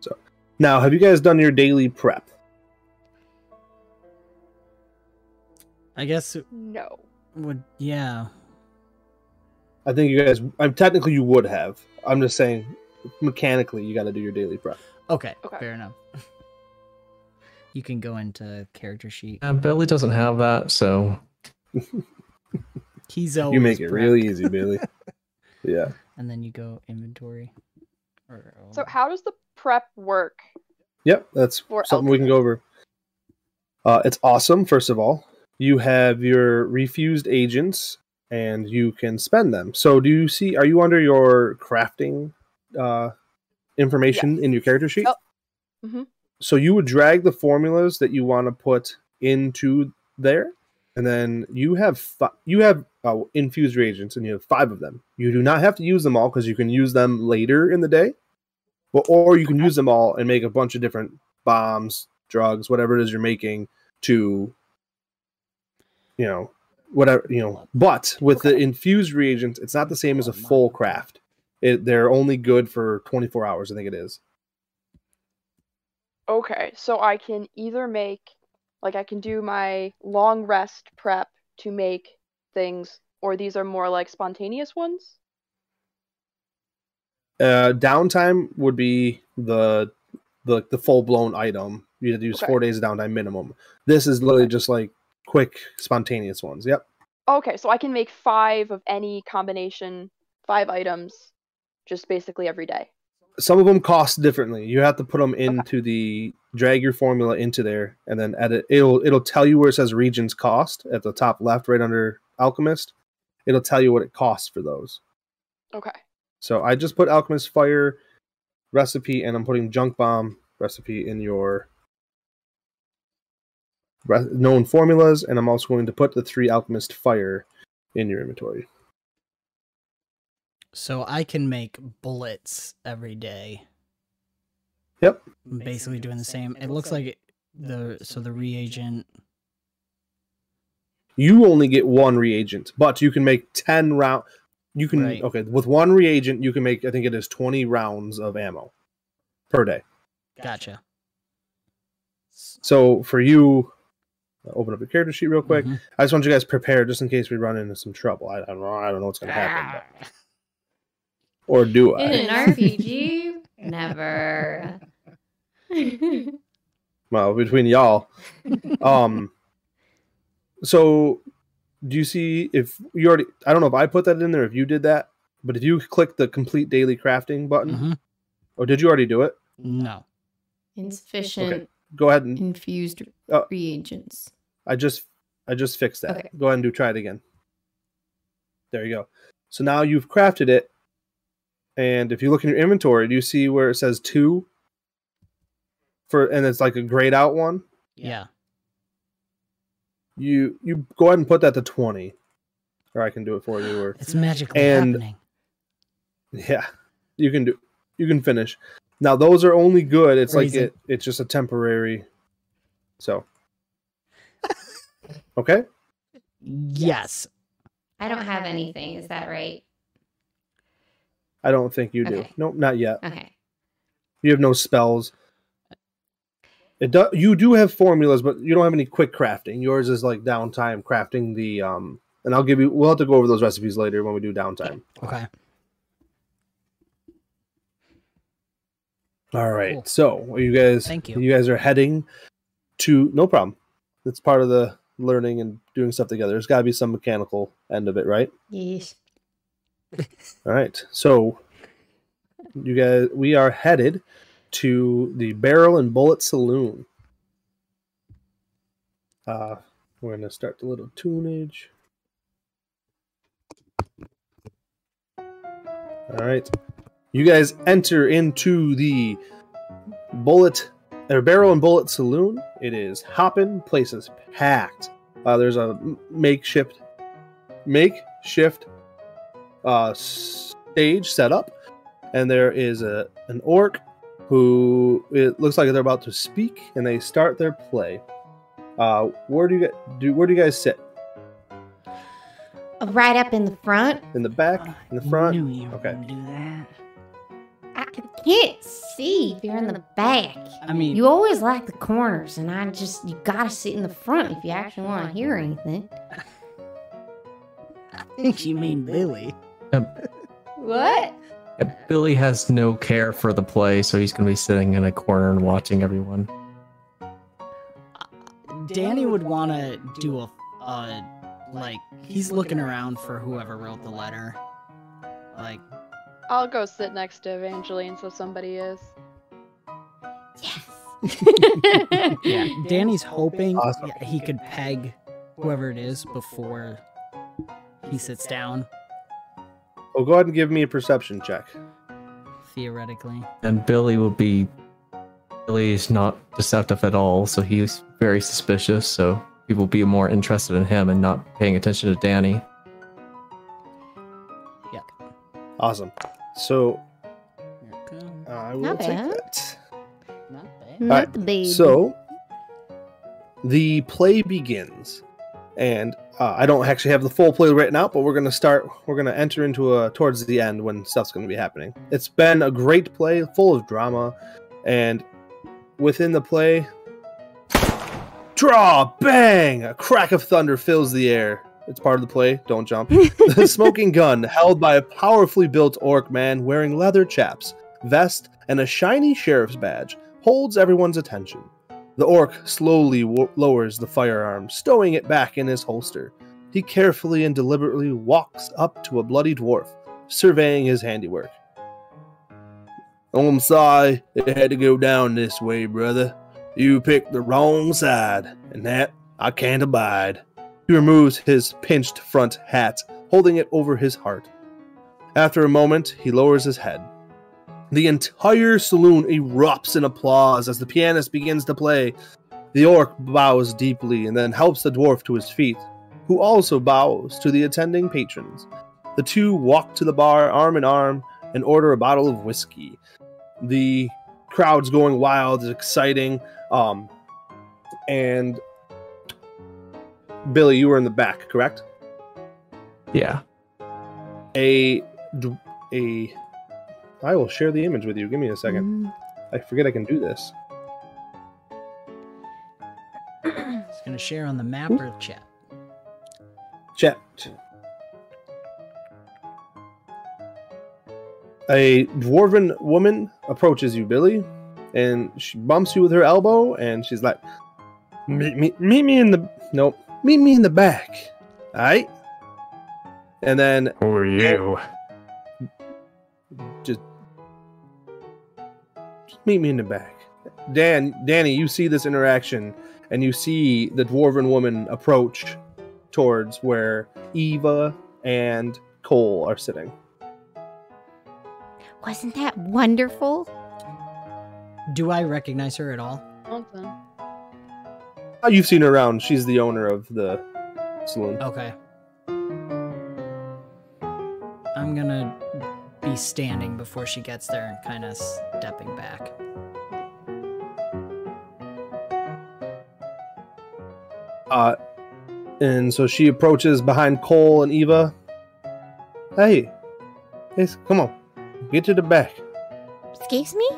So, now, have you guys done your daily prep? I guess No. would, yeah. I think you guys. I'm technically you would have. I'm just saying, mechanically, you got to do your daily prep. Okay, Okay. fair enough. you can go into character sheet. Uh, Billy doesn't have that, so He's always you make it prepped. really easy, Billy. yeah. And then you go inventory. Or, So how does the prep work? Yep, that's something we can go over. Uh, it's awesome. First of all, you have your infused reagents, and you can spend them. So, do you see? Are you under your crafting uh, information in your character sheet? Yep. Mhm. So you would drag the formulas that you want to put into there, and then you have fi- you have uh, infused reagents, and you have five of them. You do not have to use them all because you can use them later in the day. Well, or you can use them all and make a bunch of different bombs, drugs, whatever it is you're making to, you know, whatever you know. But with the infused reagents, it's not the same as a full craft. It, they're only good for 24 hours, I think it is. Okay, so I can either make like I can do my long rest prep to make things, or these are more like spontaneous ones. Uh, downtime would be the the the full blown item. You have to use Okay. four days of downtime minimum. This is literally just like quick, spontaneous ones. Yep. Okay, so I can make five of any combination, five items, just basically every day. Some of them cost differently. You have to put them into the drag your formula into there, and then edit. It'll it'll tell you where it says reagents cost at the top left, right under alchemist. It'll tell you what it costs for those. Okay. So I just put alchemist fire recipe, and I'm putting junk bomb recipe in your re- known formulas, and I'm also going to put the three alchemist fire in your inventory. So I can make bullets every day. Yep. I'm basically doing the same. It looks like it, the so the reagent. You only get one reagent, but you can make ten round. You can Right. okay with one reagent. You can make I think it is twenty rounds of ammo per day. Gotcha. So for you, open up your character sheet real quick. Mhm. I just want you guys prepared just in case we run into some trouble. I, I don't know. I don't know what's going to happen. but- Or do I? In an RPG? Never. Well, between y'all. Um so do you see if you already I don't know if I put that in there if you did that, but if you click the complete daily crafting button, Mhm. or did you already do it? No. Insufficient Okay. Go ahead and infused Oh. reagents. I just I just fixed that. Okay. Go ahead and do try it again. There you go. So now you've crafted it. And if you look in your inventory, do you see where it says two? For and it's like a grayed out one? Yeah. You you go ahead and put that to twenty. Or I can do it for you or It's magically And- happening. yeah. You can do you can finish. Now those are only good. It's like it it's just a temporary so Okay? Yes. I don't have anything. Is that right? I don't think you do. Okay. Nope, not yet. Okay. You have no spells. It do, you do have formulas, but you don't have any quick crafting. Yours is like downtime crafting the um. And I'll give you. We'll have to go over those recipes later when we do downtime. Okay. All right. Cool. So are you guys. Thank you. You guys are heading to. No problem. It's part of the learning and doing stuff together. There's got to be some mechanical end of it, right? Yes. All right. So you guys, we are headed to the Barrel and Bullet Saloon. Uh, we're gonna start the little tunage. All right. You guys enter into the Bullet or Barrel and Bullet Saloon. It is hopping. places packed. Uh, there's a makeshift makeshift uh, stage set up, and there is a an orc who it looks like they're about to speak, and they start their play. Uh, where do you? Do where do you guys sit? Uh, Right up in the front. In the back, in the front. Knew you Okay. do that. I can't see if you're in the back. I mean, You always like the corners, and I just you gotta sit in the front if you actually want to hear anything. I think you mean Billy. What? Yeah, Billy has no care for the play, so he's gonna be sitting in a corner and watching everyone. Danny would want to do a, uh, like, he's looking around for whoever wrote the letter. Like, I'll go sit next to Evangeline so somebody is. Yes. yeah, Danny's hoping Awesome. he could peg whoever it is before he sits down, Oh, go ahead and give me a perception check. theoretically. And Billy will be. Billy is not deceptive at all, so he's very suspicious. So people will be more interested in him and not paying attention to Danny. Yuck. Awesome. So Here. I will Not take bad. that. Not bad. Not Alright, the baby. So the play begins, and uh, I don't actually have the full play written out, but we're gonna start. We're gonna enter into a towards the end when stuff's gonna be happening. It's been a great play, full of drama, and within the play, draw, bang! A crack of thunder fills the air. It's part of the play. Don't jump. the smoking gun, held by a powerfully built orc man wearing leather chaps, vest, and a shiny sheriff's badge, holds everyone's attention. The orc slowly lowers the firearm, stowing it back in his holster. He carefully and deliberately walks up to a bloody dwarf, surveying his handiwork. I'm sorry it had to go down this way, brother. You picked the wrong side, and that I can't abide. He removes his pinched front hat, holding it over his heart. After a moment, he lowers his head. The entire saloon erupts in applause as the pianist begins to play. The orc bows deeply and then helps the dwarf to his feet, who also bows to the attending patrons. The two walk to the bar arm in arm and order a bottle of whiskey. The crowd's going wild, it's exciting. Um, and Billy, you were in the back, correct? Yeah. A a I will share the image with you. Give me a second. Mm. I forget I can do this. It's gonna share on the map or chat. Chat. A dwarven woman approaches you, Billy, and she bumps you with her elbow, and she's like, "Meet me, meet me in the nope, meet me in the back, all right?" And then Who are you? Meet me in the back. Dan, Danny, you see this interaction, and you see the dwarven woman approach towards where Eva and Cole are sitting. Wasn't that wonderful? Do I recognize her at all? Something. Oh, ah, you've seen her around. She's the owner of the saloon. Okay. I'm gonna be standing before she gets there and kind of stepping back. Uh, and so she approaches behind Cole and Eva. Hey, hey, come on, get to the back. Excuse me?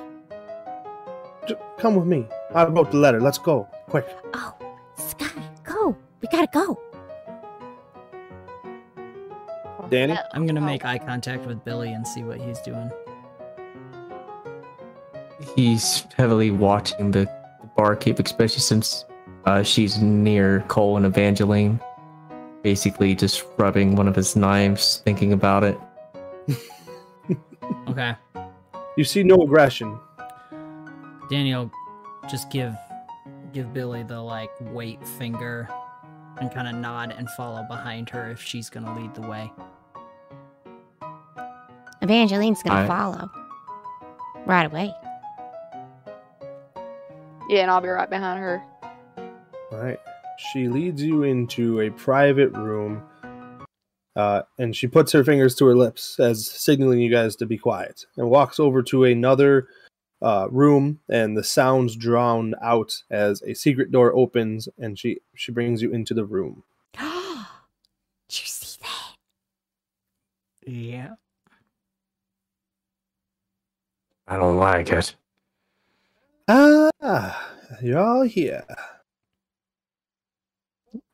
J- come with me. I wrote the letter. Let's go, quick. Oh, Sky, go. We gotta go. Danny? I'm gonna make eye contact with Billy and see what he's doing. He's heavily watching the, the barkeep, especially since uh, she's near Cole and Evangeline. Basically, just rubbing one of his knives, thinking about it. Okay. You see no aggression. Daniel, just give give Billy the like wait finger and kind of nod and follow behind her if she's gonna lead the way. Evangeline's gonna I- follow. Right away. Yeah, and I'll be right behind her. All right. She leads you into a private room, uh, and she puts her fingers to her lips as signaling you guys to be quiet, and walks over to another uh, room, and the sounds drown out as a secret door opens, and she she brings you into the room. Did you see that? Yeah. I don't like it. Ah, you're all here.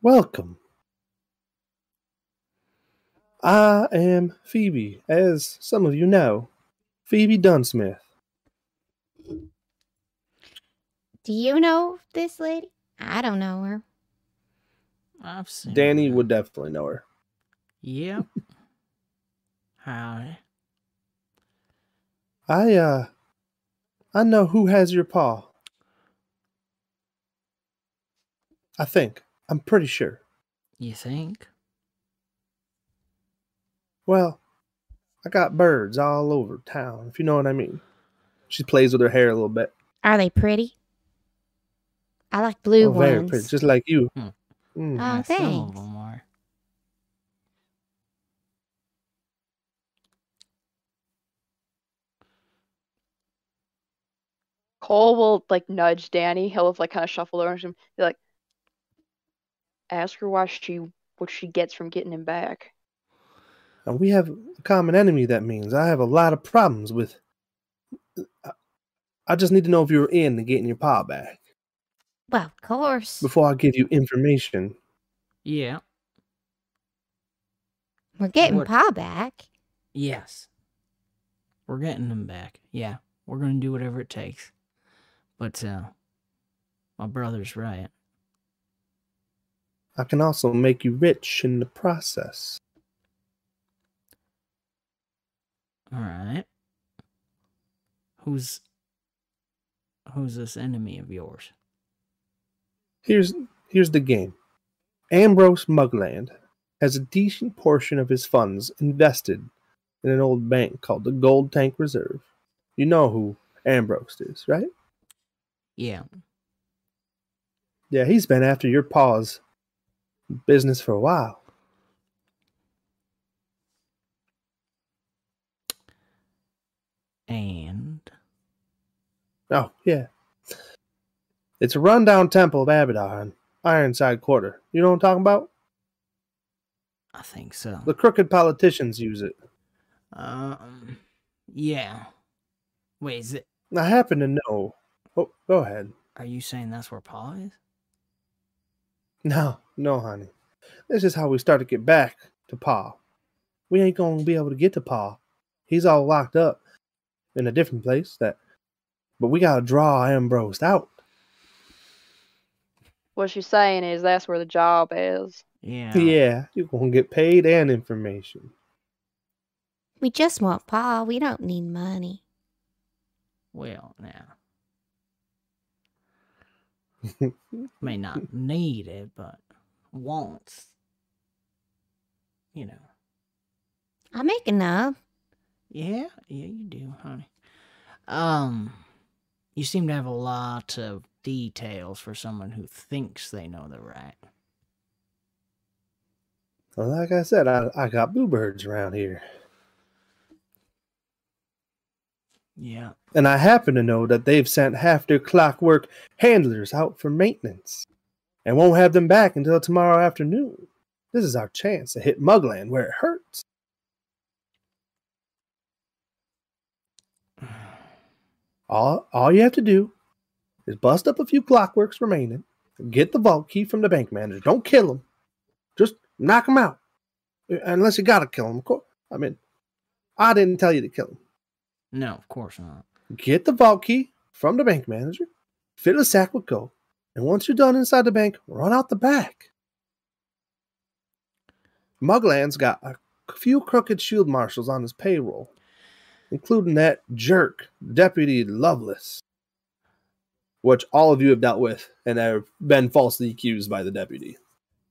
Welcome. I am Phoebe, as some of you know. Phoebe Dunsmith. Do you know this lady? I don't know her. I've seen Danny her. would definitely know her. Yep. Howdy. I uh I know who has your paw. I think. I'm pretty sure. You think? Well, I got birds all over town, if you know what I mean. She plays with her hair a little bit. Are they pretty? I like blue ones. oh, very pretty, just like you. Hmm. Mm. Oh, Yeah, some thanks. them are. Cole will like nudge Danny. He'll have like kind of shuffled over him. Be like, ask her why she what she gets from getting him back. And we have a common enemy, that means. I have a lot of problems with. I- I just need to know if you're in to getting your paw back Well, of course. before I give you information. Yeah. We're getting What- Pa back. Yes. We're getting them back. Yeah. We're gonna do whatever it takes. But uh my brother's right. I can also make you rich in the process. Alright. Who's who's this enemy of yours? Here's here's the game. Ambrose Mugland has a decent portion of his funds invested in an old bank called the Gold Tank Reserve. You know who Ambrose is, right? Yeah. Yeah, he's been after your paws business for a while. And Oh, yeah. It's a rundown temple of Abaddon, Ironside Quarter. You know what I'm talking about? I think so. The crooked politicians use it. Um yeah. Wait, is it I happen to know. Oh, go ahead. are you saying that's where Paul is? No, no, honey. This is how we start to get back to Pa. We ain't gonna be able to get to Pa. He's all locked up in a different place. That, but we gotta draw Ambrose out. What she's saying is that's where the job is. Yeah. Yeah, you're gonna get paid and information. We just want Pa. We don't need money. Well, now. May not need it, but wants. You know. I make enough. Yeah, yeah, you do, honey. Um, you seem to have a lot of details for someone who thinks they know the right. Well, like I said, I, I got bluebirds around here. Yeah. And I happen to know that they've sent half their clockwork handlers out for maintenance and won't have them back until tomorrow afternoon. This is our chance to hit Mugland where it hurts. All, all you have to do is bust up a few clockworks remaining, get the vault key from the bank manager. Don't kill him. Just knock him out. Uh, unless you gotta kill him, of course. I mean, I didn't tell you to kill him. No, of course not. Get the vault key from the bank manager, fill a sack with gold, and once you're done inside the bank, run out the back. Mugland's got a few crooked shield marshals on his payroll, including that jerk, Deputy Lovelace, which all of you have dealt with and have been falsely accused by the deputy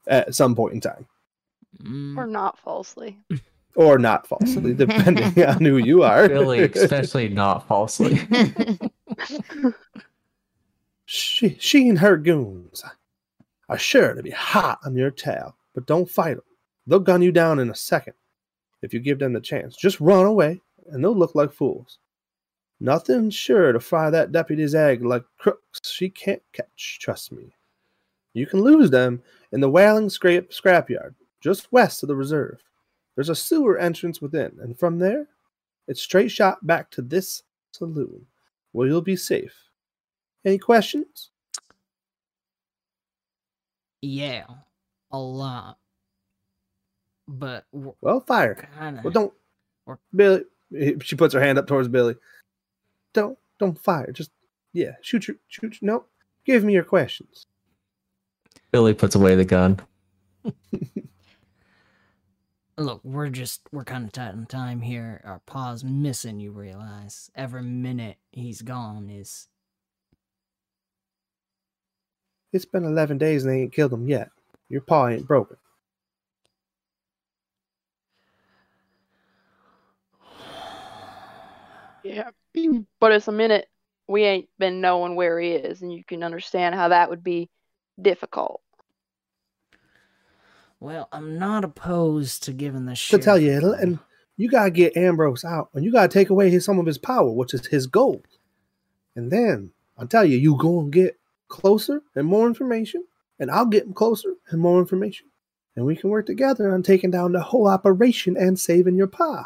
at some point in time. Mm, Or not falsely. Or not falsely, depending on who you are. Billy, especially not falsely. She, she and her goons are sure to be hot on your tail, but don't fight them. They'll gun you down in a second if you give them the chance. Just run away, and they'll look like fools. Nothing's sure to fry that deputy's egg like crooks she can't catch, trust me. You can lose them in the Whaling scrape Scrapyard, just west of the reserve. There's a sewer entrance within, and from there, it's straight shot back to this saloon, where you'll be safe. Any questions? yeah, a lot. But Well, fire. kind of. Well, don't. Or- Billy. She puts her hand up towards Billy. Don't don't fire. Just yeah, shoot your shoot. Your, no, give me your questions. Billy puts away the gun. Look, we're just we're kind of tight on time here. Our pa's missing. You realize every minute he's gone is It's been eleven days and they ain't killed him yet. Your paw ain't broken. Yeah. but it's a minute we ain't been knowing where he is, and you can understand how that would be difficult. Well. I'm not opposed to giving the shit. To tell you, and you gotta get Ambrose out, and you gotta take away his, some of his power, which is his goal. And then I'll tell you, you go and get closer and more information, and I'll get him closer and more information, and we can work together on taking down the whole operation and saving your pa.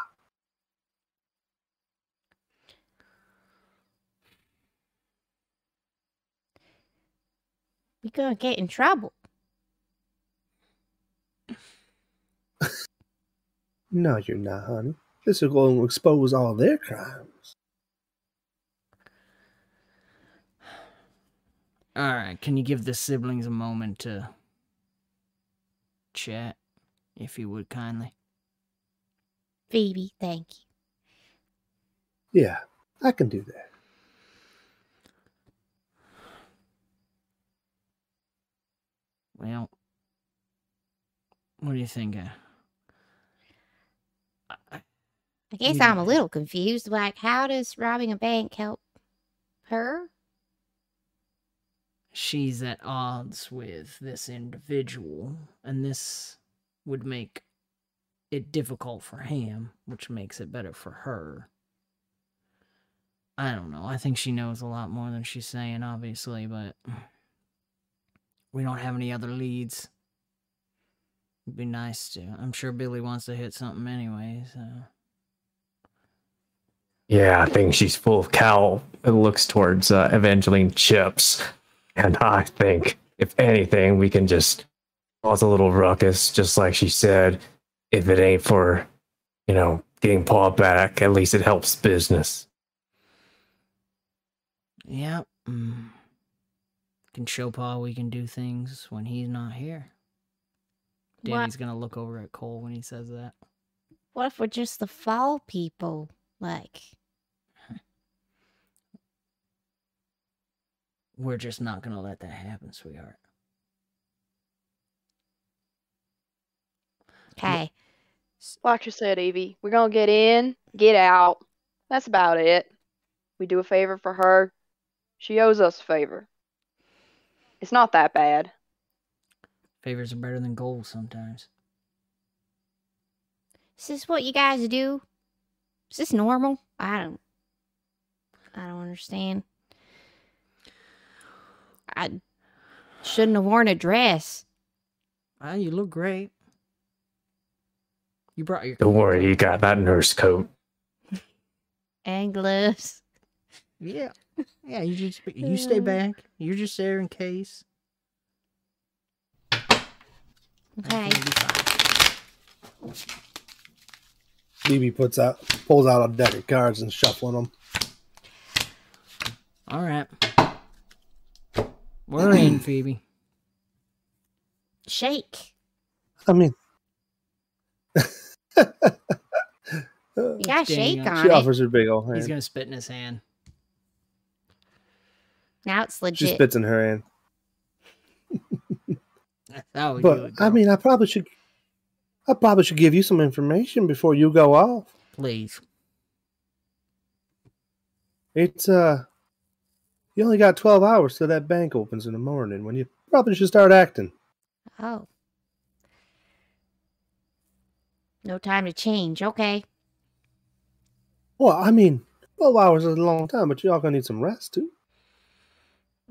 we gonna get in trouble. No, you're not, honey. This is going to expose all their crimes. All right, can you give the siblings a moment to chat, if you would kindly? Phoebe, thank you. Yeah, I can do that. Well, what do you think? Uh, I- I guess Yeah. I'm a little confused. Like, how does robbing a bank help her? she's at odds with this individual, and this would make it difficult for him, which makes it better for her. I don't know. I think she knows a lot more than she's saying, obviously, but we don't have any other leads. It'd be nice to. I'm sure Billy wants to hit something anyway, so. Yeah, I think she's full of cow. It looks towards uh, Evangeline Chips. And I think, if anything, we can just cause a little ruckus, just like she said. If it ain't for, you know, getting Paul back, at least it helps business. Yep. Mm. Can show Paul we can do things when he's not here. Danny's gonna look over at Cole when he says that. What if we're just the fall people? Like, We're just not gonna let that happen, sweetheart. okay, Like you said, Evie, we're gonna get in, get out. That's about it. We do a favor for her. She owes us a favor. It's not that bad. Favors are better than gold sometimes. is this what you guys do? Is this normal? I don't. I don't understand. I shouldn't have worn a dress. Ah, you look great. You brought your Don't worry, you got that nurse coat. And gloves. Yeah. Yeah, you just you stay Uh. back. You're just there in case. Okay. Everything will be fine. BB puts out, pulls out a deck of cards and shuffling them. All right. We're in, Phoebe. Shake. I mean, yeah, shake on she it. offers her big old hand. He's gonna spit in his hand. Now it's legit. She spits in her hand. That's how we do But it. I mean, I probably should. I probably should give you some information before you go off. please. It's uh, you only got twelve hours till that bank opens in the morning. When you probably should start acting. Oh. No time to change. Okay. Well, I mean, twelve hours is a long time, but y'all gonna need some rest too.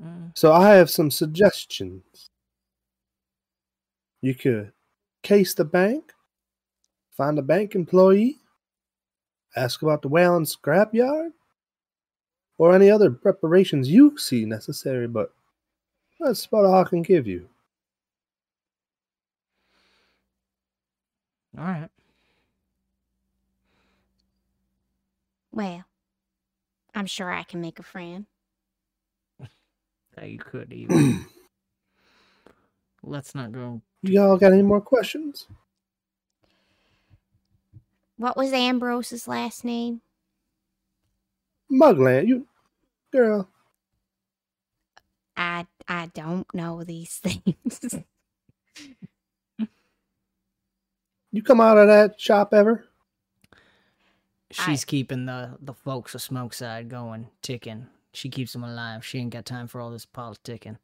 Mm, So I have some suggestions. You could case the bank, find a bank employee, ask about the whaling scrapyard, or any other preparations you see necessary, but that's about all I can give you. All right. Well, I'm sure I can make a friend. Yeah, you could even. Let's not go. Y'all got any more questions? What was Ambrose's last name? Mugland, you girl, I I don't know these things. you come out of that shop ever? She's keeping the the folks of smoke side going, ticking. She keeps them alive. She ain't got time for all this politicking.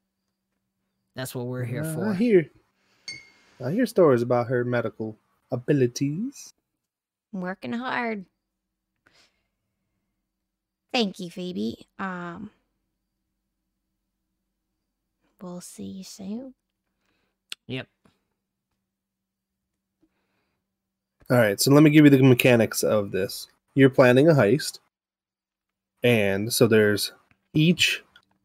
That's what we're here Uh, for. I hear I hear stories about her medical abilities. Working hard. Thank you, Phoebe. Um We'll see you soon. Yep. All right, so let me give you the mechanics of this. You're planning a heist, and so there's each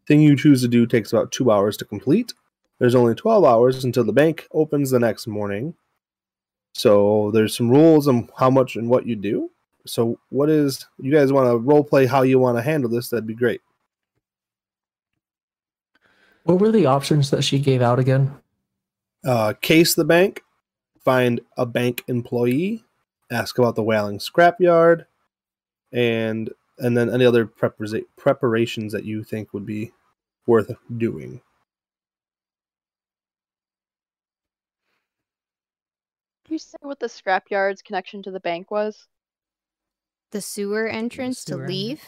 thing you choose to do takes about two hours to complete. There's only 12 hours until the bank opens the next morning. So there's some rules on how much and what you do. So, what is you guys want to role play how you want to handle this? That'd be great. What were the options that she gave out again? uh, case the bank, find a bank employee, ask about the whaling scrapyard, and and then any other prepara- preparations that you think would be worth doing. Can you say what the scrapyard's connection to the bank was? The sewer entrance sewer to entrance. leave,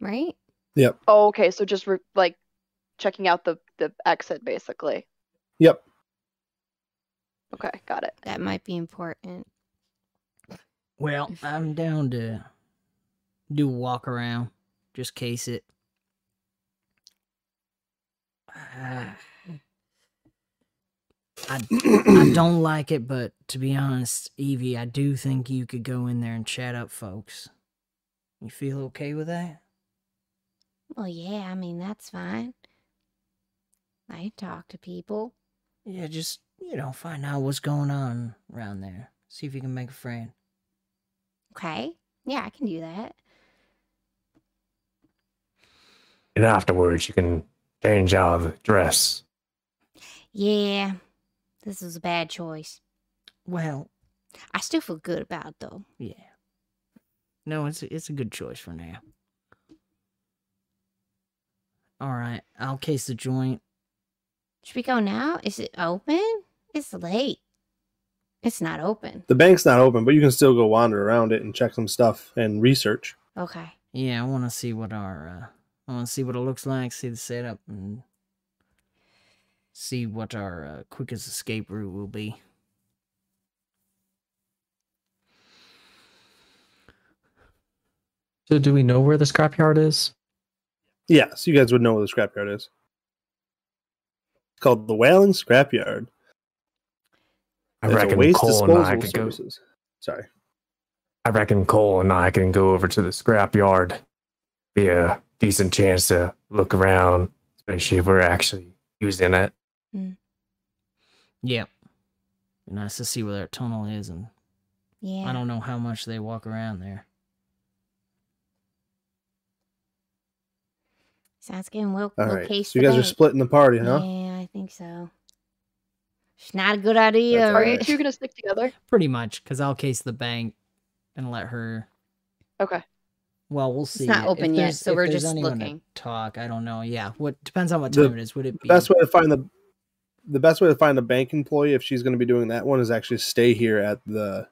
right? Yep. Oh, okay. So just re- like checking out the the exit, basically. Yep. Okay, got it. That might be important. Well, I'm down to do a walk around. Just case it. Ah. I, I don't like it, but to be honest, Evie, I do think you could go in there and chat up folks. You feel okay with that? Well, yeah, I mean, that's fine. I talk to people. Yeah, just, you know, find out what's going on around there. See if you can make a friend. Okay. Yeah, I can do that. And afterwards, you can change out of the dress. Yeah, this is a bad choice. Well, I still feel good about it though. yeah. No, it's it's a good choice for now. All right, I'll case the joint. Should we go now? Is it open? It's late. It's not open. The bank's not open, but you can still go wander around it and check some stuff and research. Okay. Yeah, I want to see what our uh, I want to see what it looks like, see the setup, and see what our uh, quickest escape route will be. So, do we know where the scrapyard is? Yeah, so you guys would know where the scrapyard is. It's called the Whaling Scrapyard. I It's a reckon waste Cole and I disposal could go. Sorry. I reckon Cole and I can go over to the scrapyard. Be a decent chance to look around, especially if we're actually using it. Mm. Yep. Be nice to see where their tunnel is, and Yeah. I don't know how much they walk around there. Sounds good. We'll, All we'll So you the guys are splitting the party, huh? Yeah, I think so. It's not a good idea, That's Are right? you two gonna stick together? Pretty much, because I'll case the bank and let her. Okay. Well, we'll see. not If open yet, so if we're just anyone to looking. Talk. I don't know. Yeah. What depends on what The time it is. Would it be? Best way to find the the best way to find a bank employee if she's going to be doing that one is actually stay here at the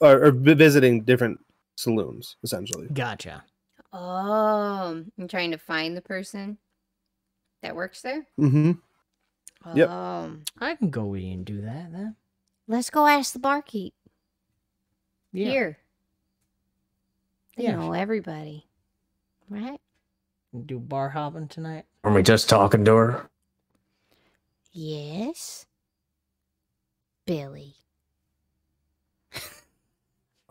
or, or visiting different saloons essentially. Gotcha. Oh, I'm trying to find the person that works there. Mm-hmm. Yep. Oh, I can go in and do that then. let's go ask the barkeep Yeah. here. They Yeah. know everybody, right? Do bar hopping tonight. Are we just talking to her? Yes, Billy.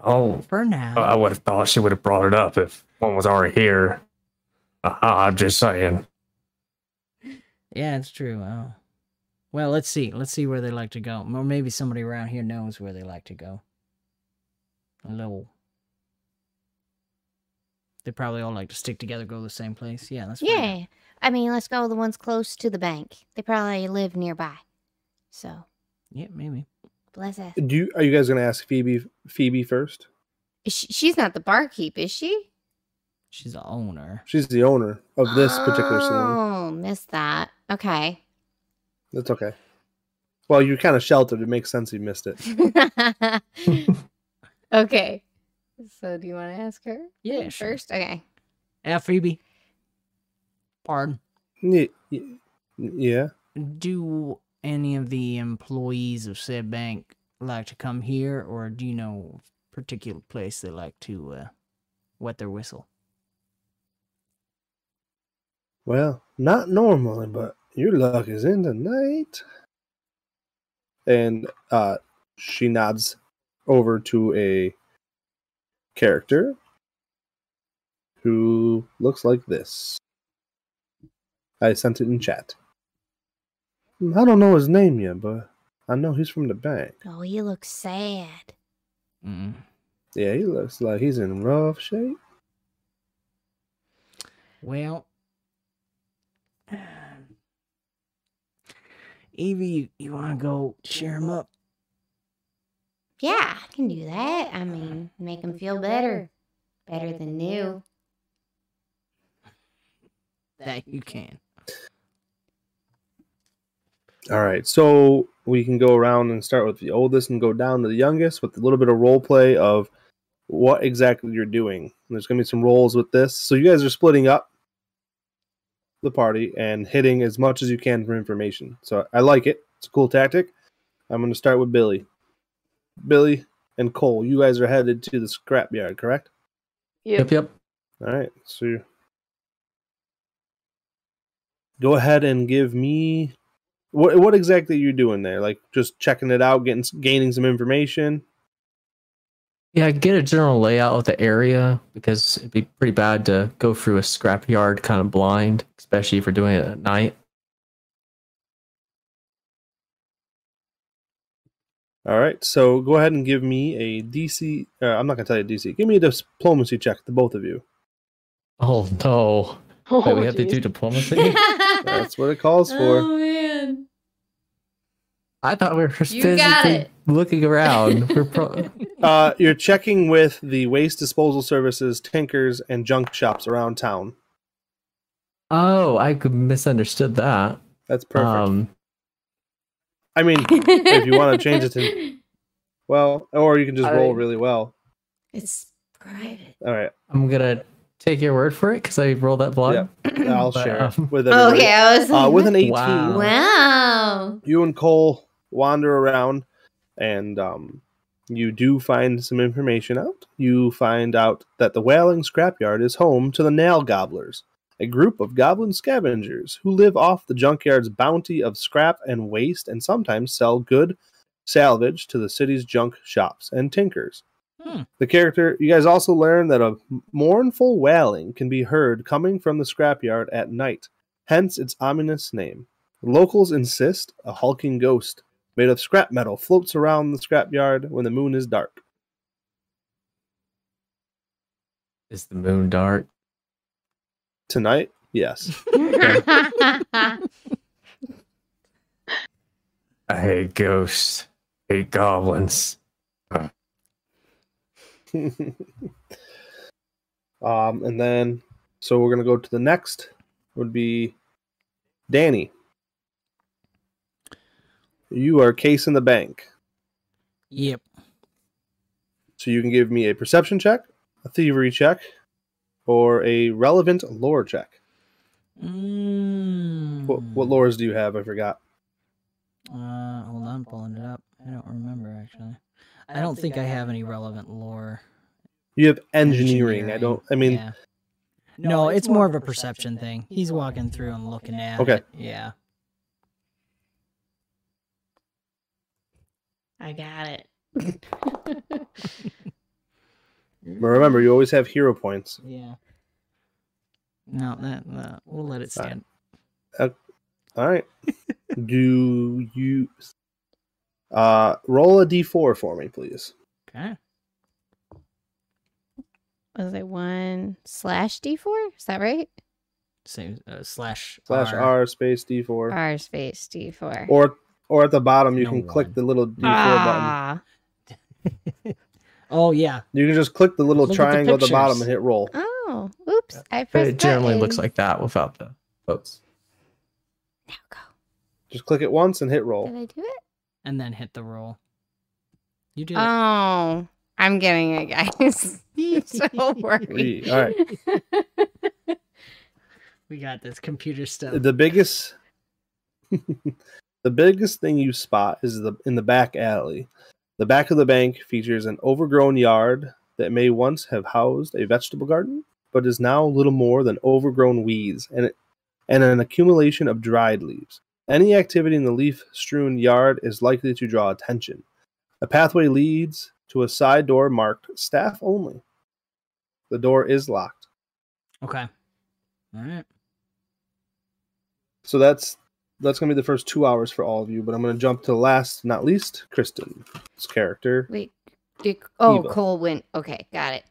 Oh, For now. I would have thought she would have brought it up if one was already here. Uh, I'm just saying. Yeah, it's true. Oh. Well, let's see. Let's see where they like to go. Or maybe somebody around here knows where they like to go. A little. They probably all like to stick together, go to the same place. Yeah, that's fine. Yeah, I mean, let's go the ones close to the bank. They probably live nearby. So Yeah, maybe. bless us. Do you are you guys going to ask Phoebe Phoebe first? She, she's not the barkeep, is she? She's the owner. She's the owner of this particular saloon. Oh, missed that. Okay. That's okay. Well, you're kind of sheltered. It makes sense you missed it. okay. So, do you want to ask her? Yeah, sure. First? Okay. Yeah, Phoebe. Pardon. Ye- ye- Yeah. Do any of the employees of said bank like to come here, or do you know a particular place they like to uh, wet their whistle? Well, not normally, but your luck is in tonight. And uh she nods over to a character who looks like this. I sent it in chat. I don't know his name yet, but I know he's from the bank. Oh, he looks sad. Mm. Yeah, he looks like he's in rough shape. Well, Evie, you, you want to go cheer him up? Yeah, I can do that. I mean, make him feel better. Better than new. That you can. All right, so we can go around and start with the oldest and go down to the youngest with a little bit of role play of what exactly you're doing. There's going to be some roles with this. So you guys are splitting up the party and hitting as much as you can for information. So I like it. It's a cool tactic. I'm going to start with Billy. Billy and Cole, you guys are headed to the scrapyard, correct? Yep. Yep, yep. All right, so go ahead and give me what what exactly are you doing there? Like just checking it out, getting gaining some information. Yeah, get a general layout of the area because it'd be pretty bad to go through a scrapyard kind of blind, especially if you're doing it at night. All right, so go ahead and give me a DC. Uh, I'm not gonna tell you DC. Give me a diplomacy check, the both of you. Oh no. Oh, Wait, we have to do diplomacy. That's what it calls for. Oh man. I thought we were just physically looking around. We're pro- Uh, you're checking with the waste disposal services, tinkers, and junk shops around town. oh, I misunderstood that. That's perfect. Um, I mean, if you want to change it to well, or you can just roll really well. It's private. All right, I'm gonna take your word for it because I rolled that blood. I'll But, share um, with everybody. Okay, I was Uh, with an 18, Wow. Wow. you and Cole wander around, and um, you do find some information out. You find out that the Wailing Scrapyard is home to the Nail Gobblers, a group of goblin scavengers who live off the junkyard's bounty of scrap and waste, and sometimes sell good salvage to the city's junk shops and tinkers. Hmm. The character, you guys also learn that a mournful wailing can be heard coming from the scrapyard at night, hence its ominous name. Locals insist a hulking ghost made of scrap metal floats around the scrapyard when the moon is dark. Is the moon dark? Tonight, yes. I hate ghosts. Hate goblins. um, and then, so we're gonna go to the next. Would be Danny. You are case in the bank, Yep. so you can give me a perception check, a thievery check, or a relevant lore check. Mm. What, what lores do you have? I forgot. Uh, hold on, pulling it up. I don't remember actually. I don't think I have any relevant lore. You have engineering. I don't. I mean, yeah. No, it's more of a perception thing. He's walking through and looking at. Okay. it. Yeah. I got it. but remember, you always have hero points. Yeah. No, that uh, we'll let it stand. All right. do you uh roll a d4 for me, please? Okay. Was it one slash D four? Is that right? Same uh, slash Slash R. R space d4. R space D four. Or or at the bottom, you No can click the little d4 button. Ah. Oh yeah. You can just click the little Look at the triangle at the bottom and hit roll. Oh, oops! I pressed. It generally button. looks like that without the votes. Now go. Just click it once and hit roll. Did. I do it? And then hit the roll. You did. it. Oh, I'm getting it, guys. so worried. Three. All right. we got this computer stuff. The biggest the biggest thing you spot is the in the back alley. The back of the bank features an overgrown yard that may once have housed a vegetable garden, but is now little more than overgrown weeds and and an accumulation of dried leaves. Any activity in the leaf-strewn yard is likely to draw attention. A pathway leads to a side door marked staff only. The door is locked. Okay. All right. So that's that's gonna be the first two hours for all of you. But I'm gonna jump to last, not least, Kristen's character. Wait. Did, oh, Eva. Cole went. Okay, got it.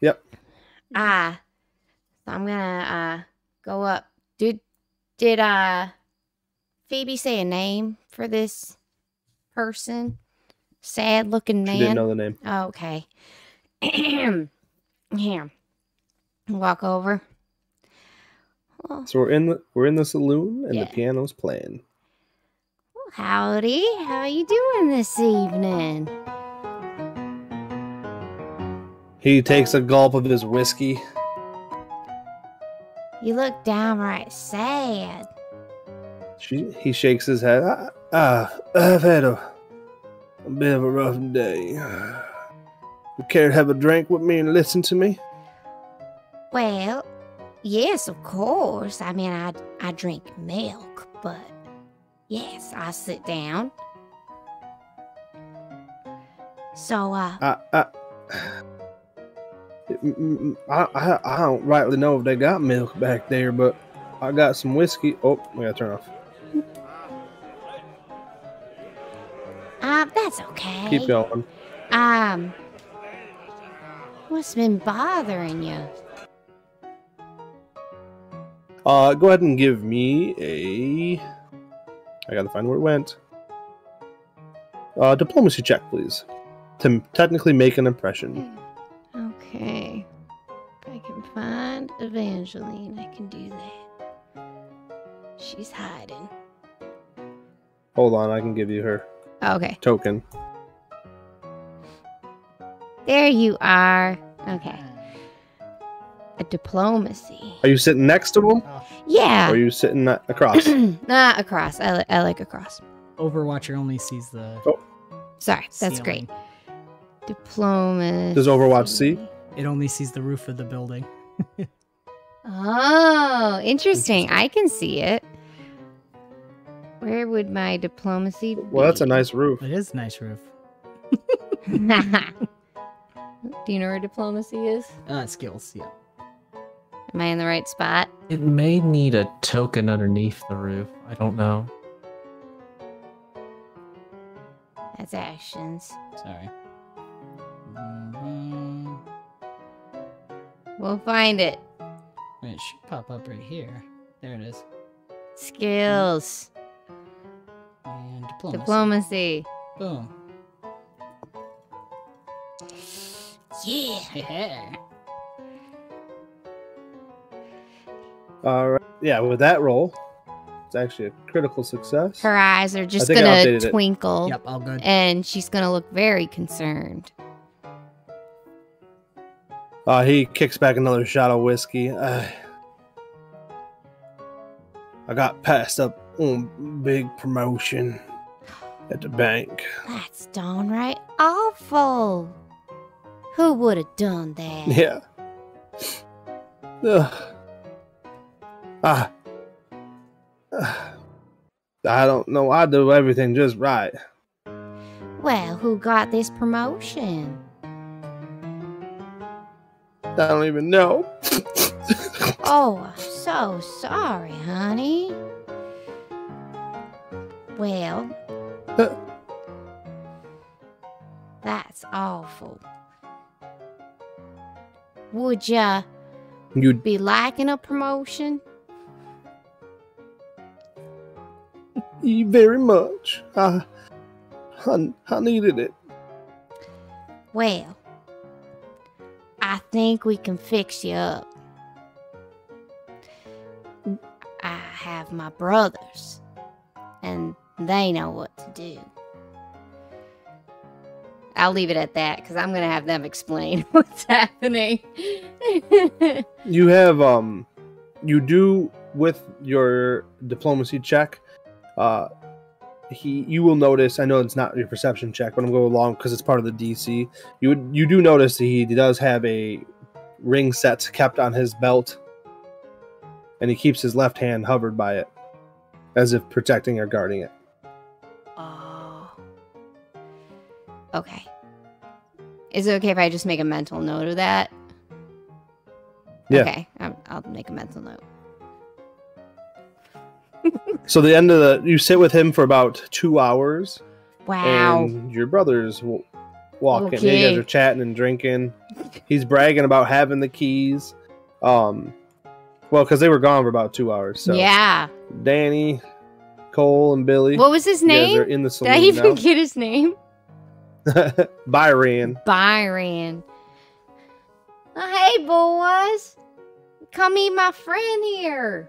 Yep. Ah, so I'm gonna uh go up. Did did uh Phoebe say a name for this person? Sad looking She didn't know the name. Oh, okay. Here. Walk over. Well, So we're in the we're in the saloon and Yeah. the piano's playing. howdy. How are you doing this evening? He takes a gulp of his whiskey. You look downright sad. She, he shakes his head. Ah, ah, I've had a, a bit of a rough day. You care to have a drink with me and listen to me? Well, yes, of course. I mean, I I drink milk, but yes, I sit down. So, uh, I, I, I, I, I don't rightly know if they got milk back there, but I got some whiskey. Oh, we gotta turn off. uh, that's okay. Keep going. Um, what's been bothering you? Uh, go ahead and give me a. I gotta find where it went. Uh, diplomacy check, please, to technically make an impression. Okay. If I can find Evangeline, I can do that. She's hiding. Hold on, I can give you her Okay. token. There you are. Okay. A diplomacy. Are you sitting next to him, Yeah. or are you sitting across? Not across. I, li- I like across. Overwatcher only sees the. Oh. Sorry, that's great. Diplomacy. Does Overwatch see? It only sees the roof of the building. Oh, interesting. I can see it. Where would my diplomacy be? Well, that's a nice roof. It is a nice roof. Do you know where diplomacy is? Uh, skills, yeah. Am I in the right spot? It may need a token underneath the roof. I don't know. That's actions. Sorry. Mhm. We'll find it. It should pop up right here. There it is. Skills. And diplomacy. Diplomacy. Boom. Yeah. All right. Yeah, with that roll, it's actually a critical success. Her eyes are just gonna updated it. twinkle. Yep, all good. And she's gonna look very concerned. Uh, he kicks back another shot of whiskey. Uh, I got passed up on big promotion at the bank. That's downright awful. Who would have done that? Yeah. Ugh. Ah. Ah. I don't know. I do everything just right. Well, who got this promotion? I don't even know. Oh, I'm so sorry, honey. Well, that's awful. Would ya You'd be liking a promotion? You very much. I, I, I needed it. Well, I think we can fix you up. I have my brothers, and they know what to do. I'll leave it at that because I'm going to have them explain what's happening. You have um, you do with your diplomacy check. Uh, he you will notice. I know it's not your perception check, but I'm going along because it's part of the DC. You would you do notice that he does have a ring set kept on his belt, and he keeps his left hand hovered by it, as if protecting or guarding it. oh. Okay. Is it okay if I just make a mental note of that? Yeah. Okay, I'm, I'll make a mental note. So the end of the you sit with him for about two hours, Wow. and your brothers will walk in. You guys are chatting and drinking. He's bragging about having the keys. Um, well, because they were gone for about two hours. So yeah. Danny, Cole, and Billy. What was his guys are name? in the Did saloon I even now. get his name? Byron. Byron. Oh, hey, boys. Come meet my friend here.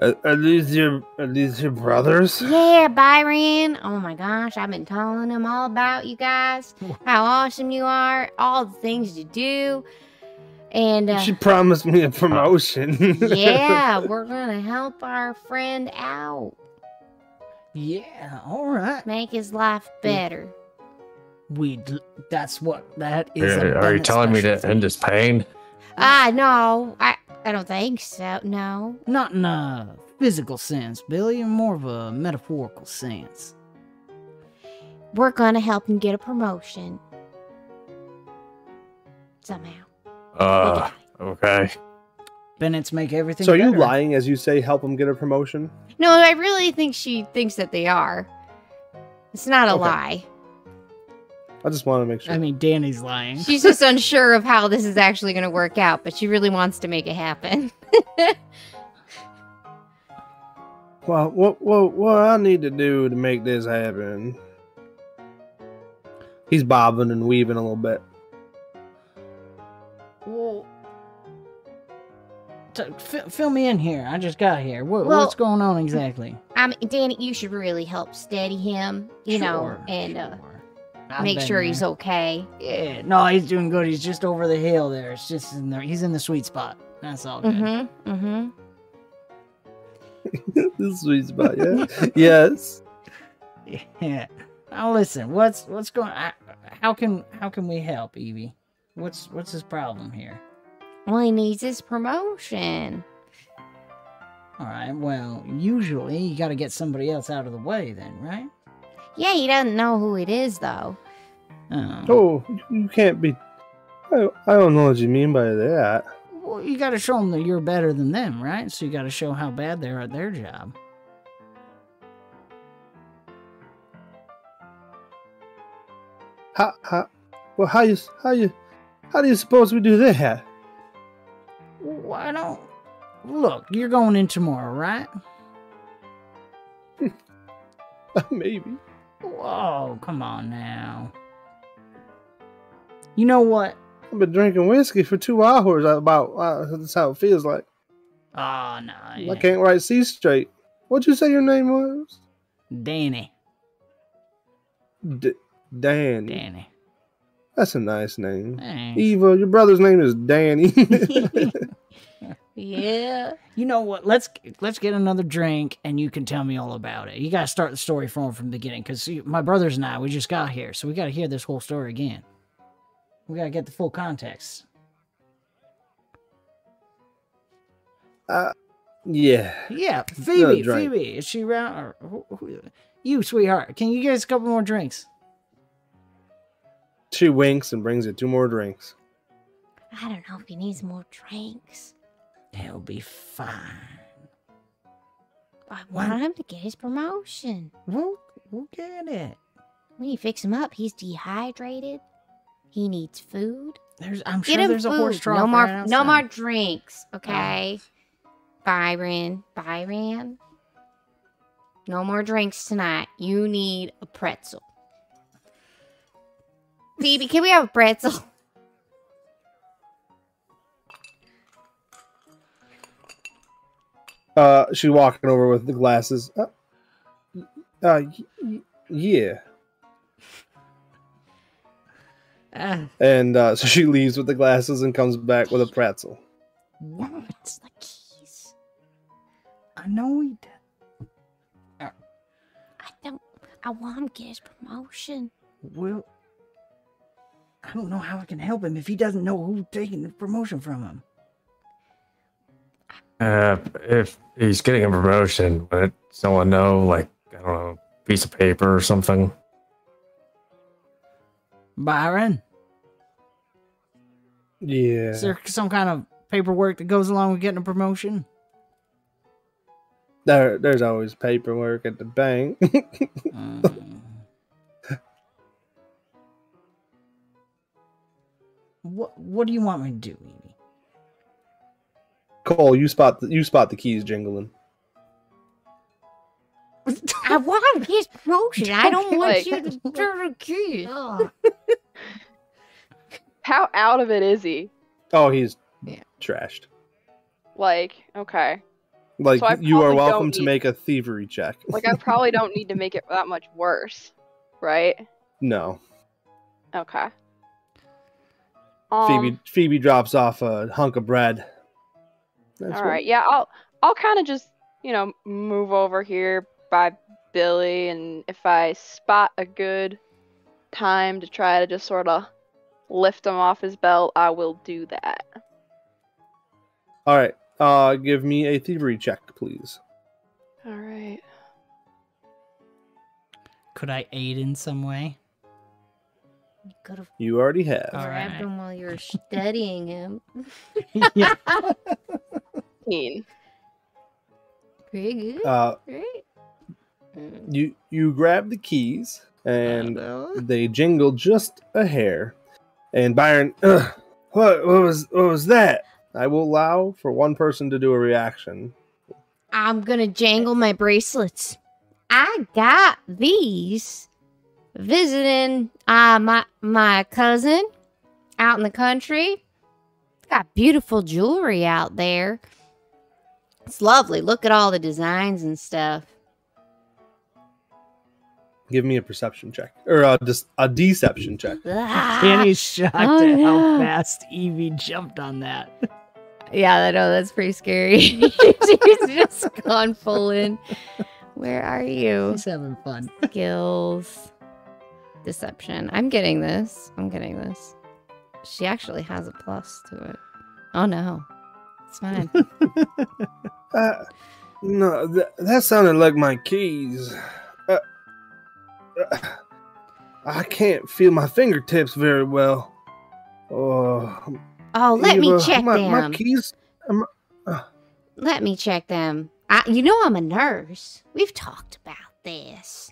Are, are these your are these your brothers? Yeah, Byron. Oh my gosh, I've been telling him all about you guys, how awesome you are, all the things you do. And uh, She promised me a promotion. yeah, we're going to help our friend out, Yeah, all right. make his life better. We d- that's what that is. Are, are you telling me to specialty. end his pain? Ah, no, I, I don't think so. No. Not in a physical sense, Billy, in more of a metaphorical sense. We're going to help him get a promotion. Somehow. Uh, okay. Bennett's make everything. so are you better. lying as you say help him get a promotion? No, I really think she thinks that they are. It's not a Okay. lie. I just want to make sure. I mean, Danny's lying. She's just unsure of how this is actually going to work out, but she really wants to make it happen. Well, what what what I need to do to make this happen? He's bobbing and weaving a little bit. Well, t- fill me in here. I just got here. What, Well- what's going on exactly? I mean, Danny, you should really help steady him, you know, Sure, and uh, sure. I've make been sure he's okay. Yeah, no, he's doing good. He's just over the hill there. It's just in there. He's in the sweet spot. That's all good. Mm-hmm. Mm-hmm. the sweet spot, yeah. yes. Yeah. Now listen, what's what's going? I, how can how can we help, Evie? What's what's his problem here? Well, he needs his promotion. All right. Well, usually you got to get somebody else out of the way, then, right? Yeah, he doesn't know who it is though. Oh. Oh, you can't be. I, I don't know what you mean by that. Well, you got to show them that you're better than them, right? So you got to show how bad they are at their job. How how well how you how you how do you suppose we do that? Why don't look? You're going in tomorrow, right? Maybe. Whoa, come on now. You know what? I've been drinking whiskey for two hours. About uh, that's how it feels like. Oh no, I can't write C straight. What'd you say your name was? Danny. D- Dan. Danny. That's a nice name. Thanks. Eva, your brother's name is Danny. Yeah. You know what? Let's let's get another drink, and you can tell me all about it. You got to start the story from from the beginning, because my brothers and I we just got here, so we got to hear this whole story again. We got to get the full context. uh, yeah. Yeah, Phoebe. Phoebe, is she around? Or who, who, you, sweetheart, can you get us a couple more drinks? She winks and brings you two more drinks. I don't know if he needs more drinks. He'll be fine. I What? want him to get his promotion. We'll we'll get it. When you fix him up, he's dehydrated. He needs food. There's, I'm Get sure there's food. a horse trough no more, right no more drinks. Oh. Okay, Byron, Byron. No more drinks tonight. You need a pretzel. Phoebe, can we have a pretzel? Uh, she walking over with the glasses. Uh, uh y- y- yeah. Ah, And uh, so she leaves with the glasses and comes back with a pretzel. what? It's the keys. I know he did. I don't. I want him to get his promotion. Well, I don't know how I can help him if he doesn't know who's taking the promotion from him. Uh, if he's getting a promotion, would someone know, like, I don't know, piece of paper or something? Byron, Yeah. is there some kind of paperwork that goes along with getting a promotion? There, there's always paperwork at the bank. Mm. what What do you want me to do, Evie? Cole, you spot the, you spot the keys jingling. I want him to get his promotion. I don't want Like- you to turn the keys. How out of it is he? Oh, he's Yeah. trashed. Like, okay. Like So you are welcome don't to need- make a thievery check. Like, I probably don't need to make it that much worse, right? no, Okay. Um, Phoebe. Phoebe drops off a hunk of bread. That's all what- right. Yeah, I'll I'll kind of just you know move over here by Billy, and if I spot a good time to try to just sort of lift him off his belt, I will do that. All right. Uh, give me a thievery check, please. All right. Could I aid in some way? You could have You already have. All right. grabbed him while you were studying him. yeah. Teen. Pretty good, Uh, right? Mm. you you grab the keys and Uh, they jingle just a hair. And Byron, Ugh, what what was what was that? I will allow for one person to do a reaction. I'm gonna jangle my bracelets. I got these visiting uh my my cousin out in the country. Got beautiful jewelry out there. It's lovely. Look at all the designs and stuff. Give me a perception check or a, dis- a deception check. Ah, Danny's shocked Oh, at how fast Evie jumped on that. yeah, I know that's pretty scary. She's just gone full in. Where are you? She's having fun. skills deception i'm getting this i'm getting this she actually has a plus to it oh no it's fine Uh, no, th- that sounded like my keys. Uh, uh, I can't feel my fingertips very well. Oh, oh let me check my, them. My keys. let me check them. I, you know i'm a nurse. We've talked about this.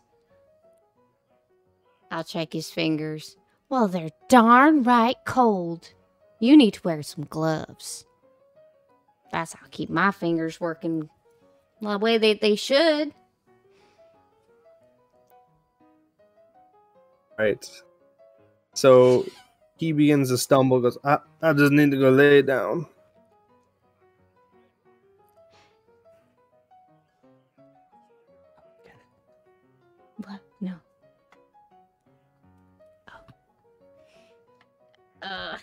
I'll check his fingers. Well they're darn right cold. You need to wear some gloves that's how i keep my fingers working the way they, they should Right. So he begins to stumble. Goes, I, I just need to go lay down. What? No. Oh. Uh,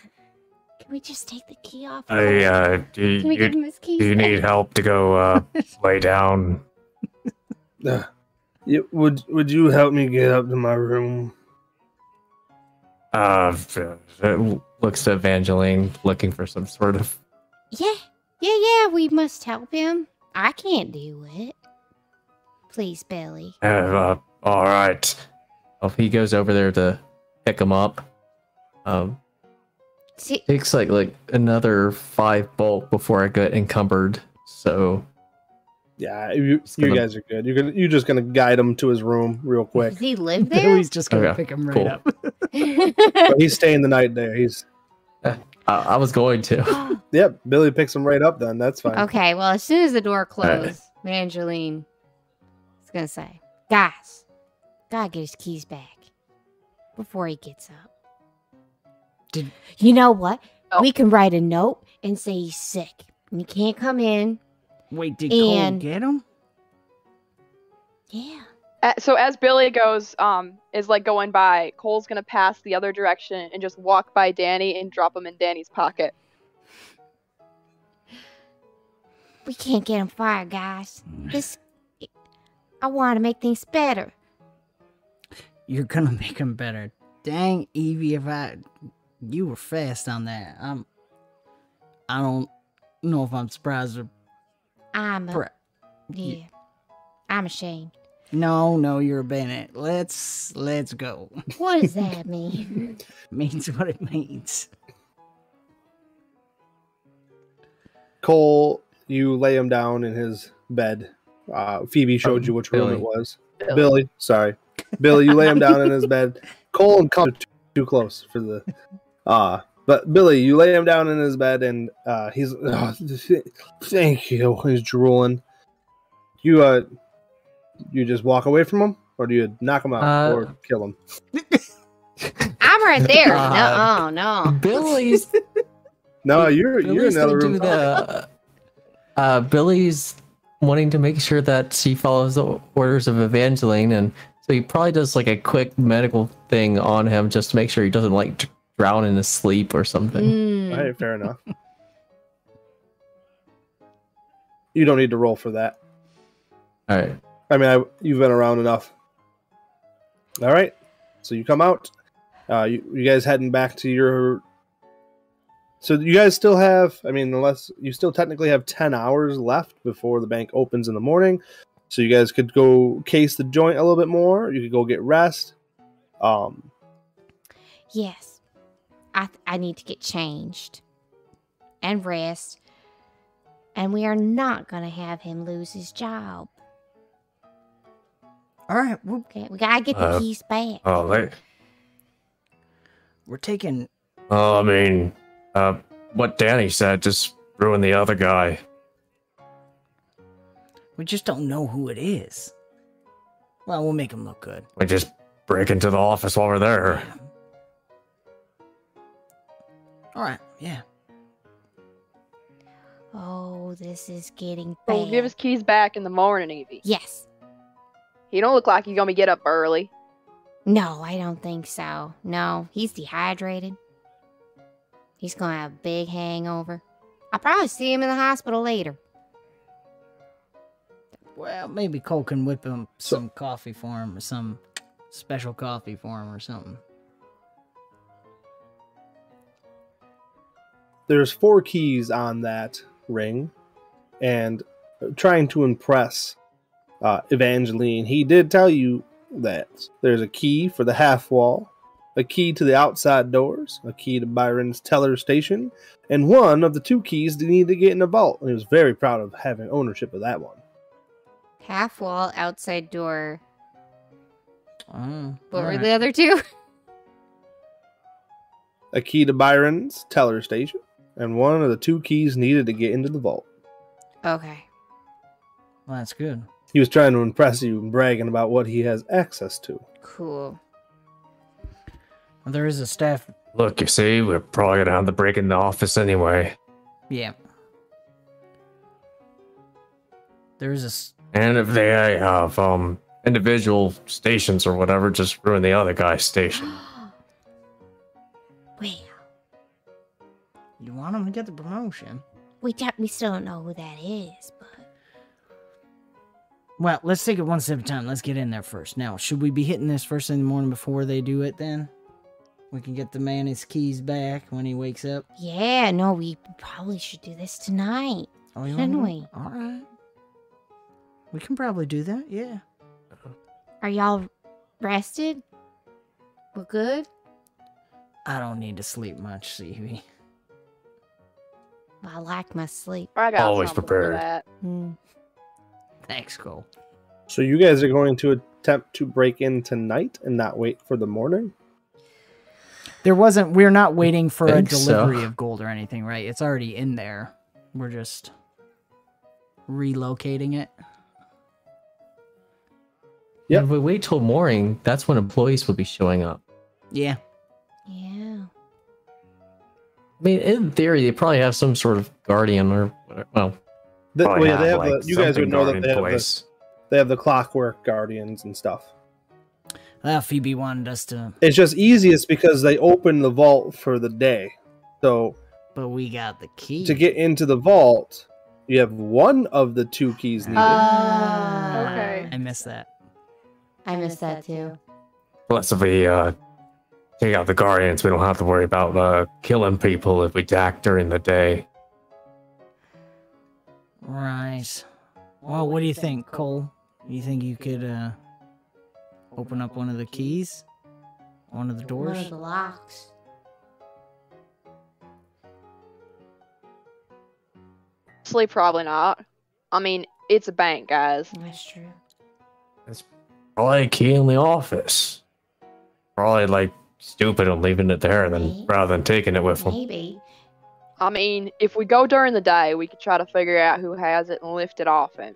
can we just take the key off? of Hey, him? uh, do can we you, give him his keys? do you need help to go uh, lay down? Uh, you, would Would you help me get up to my room? Uh, f- Looks to Evangeline, looking for some sort of. Yeah, yeah, yeah. We must help him. I can't do it. Please, Billy. uh, uh, all right. Oh, he goes over there to pick him up. Um, See, takes like like another five bulk before I get encumbered. So Yeah, you, you gonna- guys are good. You're gonna you're just gonna guide him to his room real quick. does he live there? Billy's just gonna Okay, pick him right cool. up. but he's staying the night there. He's I, I was going to. yep. Billy picks him right up. Then that's fine. okay, well, as soon as the door Alright. closed, Evangeline is gonna say, "Guys, gotta get his keys back before he gets up." Did- you know what? Oh. We can write a note and say he's sick and he can't come in. Wait, did Cole get him? Yeah. Uh, so as Billy goes, um, is like going by, Cole's gonna pass the other direction and just walk by Danny and drop him in Danny's pocket. We can't get him fired, guys. This, I want to make things better. You're gonna make him better. Dang, Evie, if I you were fast on that. I'm I don't know if I'm surprised or I'm, a, pre- yeah, I'm ashamed. No, no, you're a Bennett. Let's let's go. What does that mean? means what it means. Cole, you lay him down in his bed. Uh, Phoebe showed Oh, you which room it was. Billy. Billy, sorry, Billy, you lay him down in his bed. Cole and Cole are too, too close for the. Uh, but Billy, you lay him down in his bed, and uh, he's. "Oh, th- thank you. He's drooling. You uh, you just walk away from him, or do you knock him out Uh, or kill him? I'm right there. God. no, no. Billy's No, you're you're in Billy's another room. do the. Uh, Billy's wanting to make sure that she follows the orders of Evangeline, and so he probably does like a quick medical thing on him just to make sure he doesn't like dr- drown in his sleep or something. Mm. All right, fair enough. you don't need to roll for that. All right. I mean, I, you've been around enough. All right, so you come out. Uh, you, you guys heading back to your. So you guys still have. I mean, unless you still technically have ten hours left before the bank opens in the morning, so you guys could go case the joint a little bit more. You could go get rest. Um, Yes. I th- I need to get changed and rest. And we are not going to have him lose his job. All right, we're, Okay, we got to get the Uh, keys back. Oh, like, we're taking. well, I mean, uh, what Danny said, just ruin the other guy. We just don't know who it is. Well, we'll make him look good. We just break into the office while we're there. All right, yeah. Oh, this is getting oh, So bad. we'll give his keys back in the morning, Evie. Yes. He don't look like he's gonna be get up early. No, I don't think so. No, he's dehydrated. He's gonna have a big hangover. I'll probably see him in the hospital later. Well, maybe Cole can whip him some coffee for him or some special coffee for him or something. There's four keys on that ring, and trying to impress uh, Evangeline, he did tell you that there's a key for the half wall, a key to the outside doors, a key to Byron's teller station, and one of the two keys to need to get in the vault. And he was very proud of having ownership of that one. Half wall, outside door. Oh, What were alright. the other two? A key to Byron's teller station, and one of the two keys needed to get into the vault. Okay. Well, that's good. He was trying to impress you and bragging about what he has access to. Cool. Well, there is a staff. Look, you see, we're probably gonna have to break in the office anyway. Yeah. There is a. s- And if they have um individual stations or whatever, just ruin the other guy's station. You want him to get the promotion? we don't, we still don't know who that is, but Well, let's take it one step at a time. Let's get in there first. Now, should we be hitting this first thing in the morning before they do it? Then we can get the man his keys back when he wakes up. yeah, no, we probably should do this tonight. Oh, Shouldn't we? All right. We can probably do that. Yeah. Are y'all rested? We're good? I don't need to sleep much, CV. I like my sleep. I got Always something prepared. For that. Hmm. Thanks, Cole. So you guys are going to attempt to break in tonight and not wait for the morning? There wasn't. We're not waiting for a think so. delivery of gold or anything, right? It's already in there. We're just relocating it. Yeah. If we wait till morning, that's when employees will be showing up. Yeah. Yeah. I mean, in theory, they probably have some sort of guardian or whatever. Well, The, well, Probably yeah, they have like, the, you guys would know that they have, the, they have the clockwork guardians and stuff. Uh, Phoebe wanted us to, It's just easiest because they open the vault for the day. So but we got the key. to get into the vault, you have one of the two keys needed. Uh, Okay. I missed that. I missed that too. Plus, if we uh, take out the guardians, we don't have to worry about uh, killing people if we attack during the day. Right. Well, what do you think, Cole? You think you could uh open up one of the keys? One of the One doors? of the locks. Sleep probably not. I mean, it's a bank, guys. That's true. It's probably a key in the office. Probably like stupid and leaving it there than Maybe. rather than taking it with them. Maybe. I mean, if we go during the day, we could try to figure out who has it and lift it off him.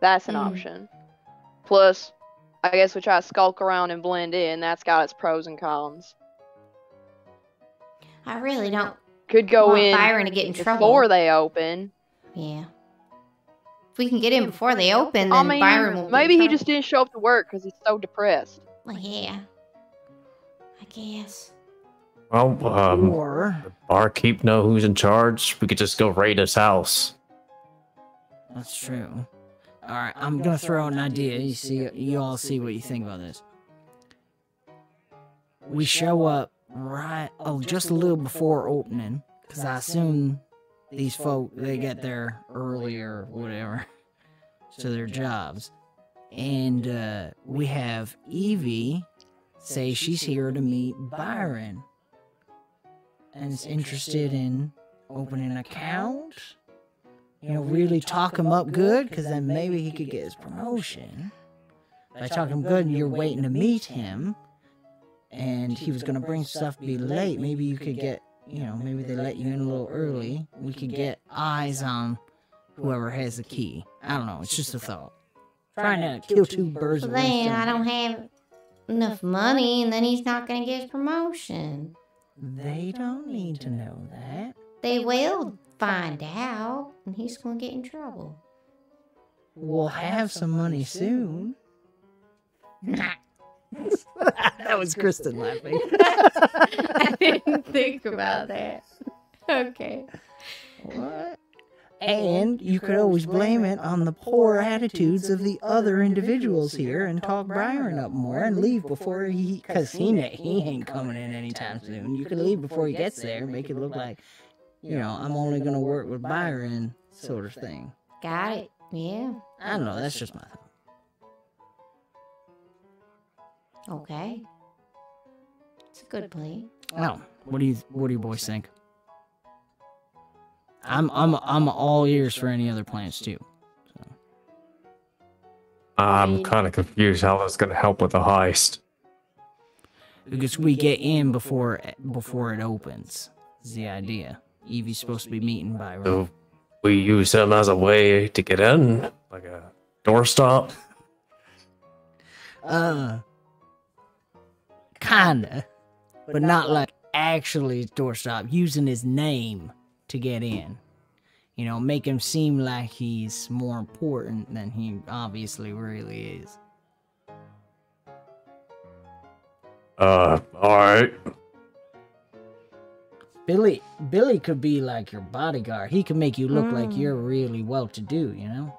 That's an Mm. option. Plus, I guess we try to skulk around and blend in. That's got its pros and cons. I really don't. Could go want in Byron to get in trouble. before they open. Yeah. If we can get in before they open, then I mean, Byron will. maybe he just didn't show up to work because he's so depressed. Well, yeah. I guess. Well, um, or the barkeep know who's in charge. We could just go raid his house. that's true. All right, I'm gonna throw out an idea. You see, you all see what you think about this. We show up right, oh, just a little before opening, because I assume these folk they get there earlier, or whatever to their jobs, and uh, we have Evie say she's here to meet Byron, and is interested in opening an account you know, really talk him up good, because then maybe he could get his promotion. By talking him good and you're waiting to meet him, and he was going to bring stuff, be late, maybe you could get you know, maybe they let you in a little early. We could get eyes on whoever has the key. I don't know. It's just a thought. Trying to kill two birds with one then stone. I don't have enough money, and then he's not gonna get his promotion. They don't need to know that. They will find out, and he's gonna get in trouble. We'll have some money soon. that was Kristen laughing. I didn't think about that. Okay. What? And you could always blame it on the poor attitudes of the other individuals here and talk Byron up more and leave before he, because he, na- he ain't coming in anytime soon. You could leave before he gets there, make it look like, you know, I'm only going to work with Byron, sort of thing. Got it. Yeah. I don't know, that's just my thought. Okay. It's a good plan. No, what do you, what do you boys think? I'm, I'm, I'm all ears for any other plans too. I'm kind of confused how that's going to help with the heist. Because we get in before before it opens. Is the idea. Evie's supposed to be meeting Byron. So we use him as a way to get in, like a doorstop. Uh, kinda, but not like actually doorstop. Using his name to get in. You know, make him seem like he's more important than he obviously really is. Uh, all right. Billy, Billy could be like your bodyguard. He could make you look like Mm. you're really well to do. You know,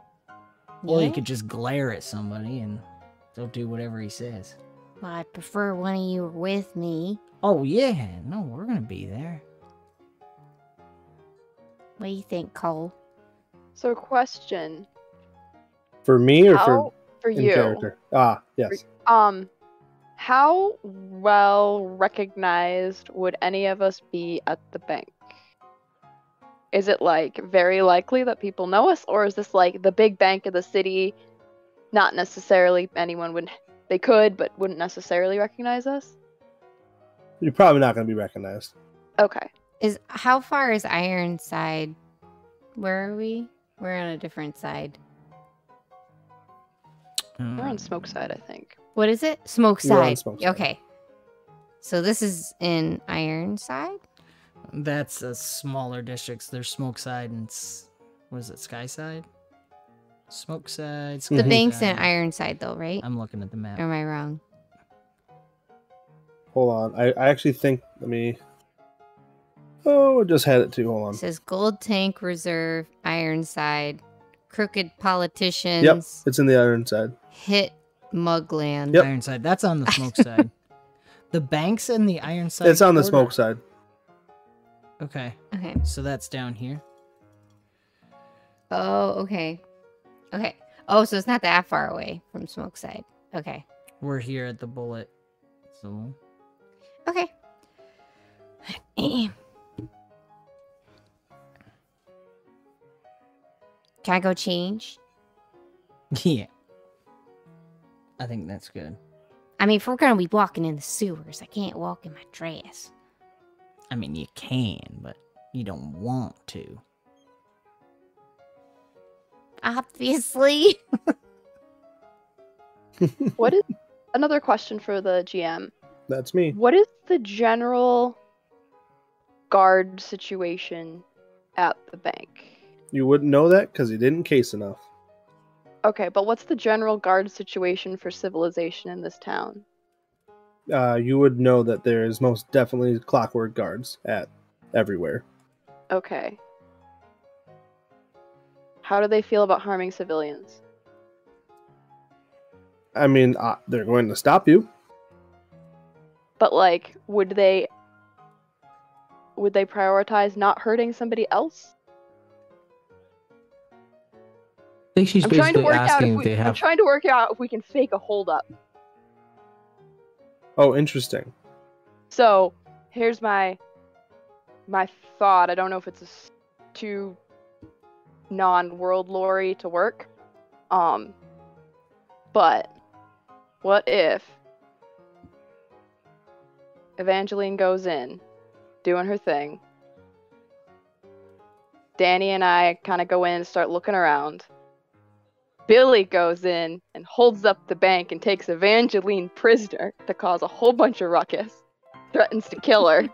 or you could just glare at somebody and they'll do whatever he says. Well, I prefer one of you with me. Oh yeah, no, we're gonna be there. What do you think, Cole? So, question: For me or How for for in you? character? Ah, yes. Um, how well recognized would any of us be at the bank? Is it like very likely that people know us, or is this like the big bank of the city? Not necessarily anyone would. They could, but wouldn't necessarily recognize us. You're probably not going to be recognized. Okay. Is how far is Ironside? Where are we? We're on a different side. We're Hmm. on smoke side, I think. What is it? Smoke We're on side. Smoke Side. Okay. So this is in Ironside. That's a smaller districts. There's Smoke Side and s- what is it? Skyside. Smokeside. The Mhm. bank's in Ironside, though, right? I'm looking at the map. Or am I wrong? Hold on. I, I actually think, let me. Oh, I just had it too. Hold It on. says Gold Tank Reserve, Ironside, Crooked Politicians, Yep, it's in the iron side. Hit Mugland. Yep. Ironside. That's on the smoke side. The banks and the Ironside. It's on the border? smoke side. Okay, Okay. so that's down here. Oh, okay. Okay. Oh, so it's not that far away from smoke side. Okay. We're here at the bullet. So Okay. Can I go change? yeah, I think that's good. I mean, if we're gonna be walking in the sewers, I can't walk in my dress. I mean, you can, but you don't want to. Obviously. What is another question for the GM? That's me. What is the general guard situation at the bank? You wouldn't know that because you didn't case enough. Okay, but what's the general guard situation for civilization in this town? Uh, you would know that there is most definitely clockwork guards at everywhere. Okay. How do they feel about harming civilians? I mean, uh, they're going to stop you. But like, would they would they prioritize not hurting somebody else? I think she's I'm trying to work out asking if if we, they I'm trying to work out if we can fake a holdup. Oh, interesting. So here's my my thought. I don't know if it's a s- too non-world lore to work. Um, but what if Evangeline goes in, doing her thing. Danny and I kind of go in and start looking around. Billy goes in and holds up the bank and takes Evangeline prisoner to cause a whole bunch of ruckus. Threatens to kill her.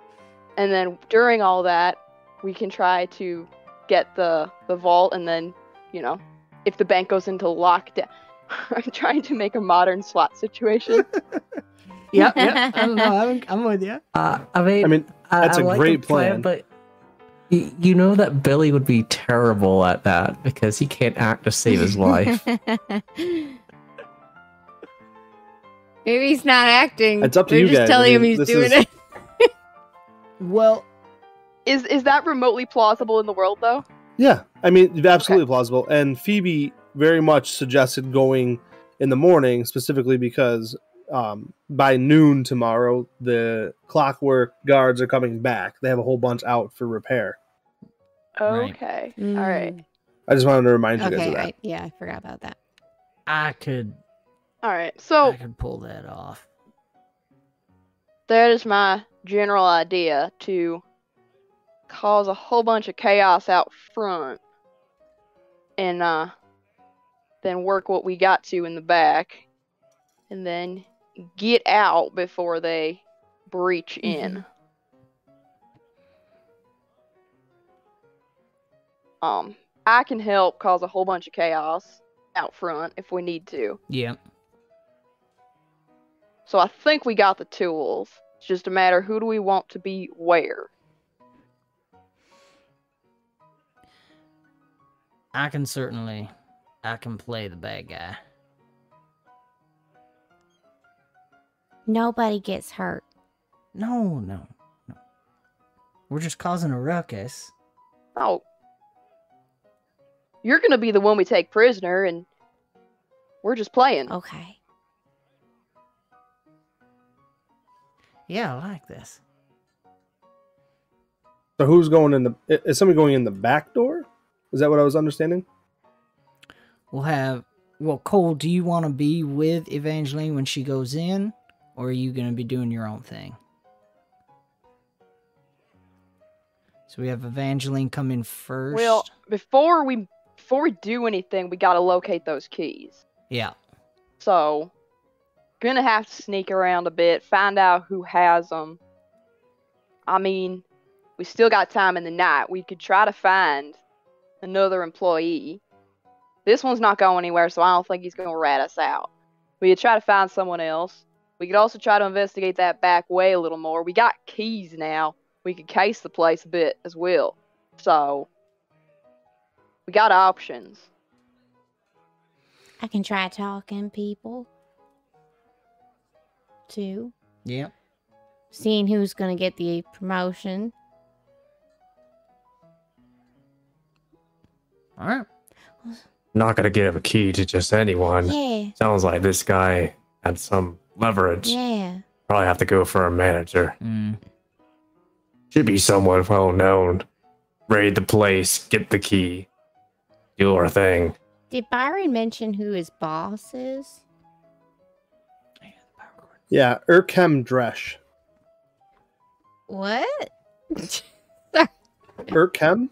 and then during all that, we can try to get the the vault and then, you know, if the bank goes into lockdown. I'm trying to make a modern SWAT situation. Yeah, yeah. I don't know. I'm, I'm with you. Uh, I mean, I mean, that's I a like great the plan, plan. but y- you know that Billy would be terrible at that because he can't act to save his life. Maybe he's not acting. It's up to We're you just guys. I telling him he's doing is- it. Well, Is is that remotely plausible in the world though? Yeah, I mean, absolutely plausible. And Phoebe very much suggested going in the morning, specifically because um, by noon tomorrow, the clockwork guards are coming back. They have a whole bunch out for repair. Right. Okay. All right. I just wanted to remind you guys of that. I, yeah, I forgot about that. I could, All right. So I could pull that off. that is my general idea to cause a whole bunch of chaos out front and uh then work what we got to in the back and then get out before they breach in. Um I can help cause a whole bunch of chaos out front if we need to. Yeah. So I think we got the tools. It's just a matter who do we want to be where. I can certainly, I can play the bad guy. Nobody gets hurt. No, no, no. We're just causing a ruckus. Oh. You're gonna be the one we take prisoner and we're just playing. Okay. Yeah, I like this. So who's going in the? Is somebody going in the back door? Is that what I was understanding? We'll have. Well, Cole, do you want to be with Evangeline when she goes in, or are you going to be doing your own thing? So we have Evangeline come in first. Well, before we before we do anything, we gotta locate those keys. yeah. So, gonna have to sneak around a bit, find out who has them. I mean, we still got time in the night. We could try to find another employee. This one's not going anywhere, so I don't think he's gonna rat us out. We could try to find someone else. We could also try to investigate that back way a little more. We got keys now. We could case the place a bit as well. So, we got options. I can try talking people. Too. Yep. Seeing who's going to get the promotion. All right. Not gonna give a key to just anyone. Yeah. Sounds like this guy had some leverage. Yeah. Probably have to go for a manager. Mm. Should be someone well known. Raid the place, get the key, do our thing. Did Byron mention who his boss is? Yeah, Urkem Dresh. What? Urkem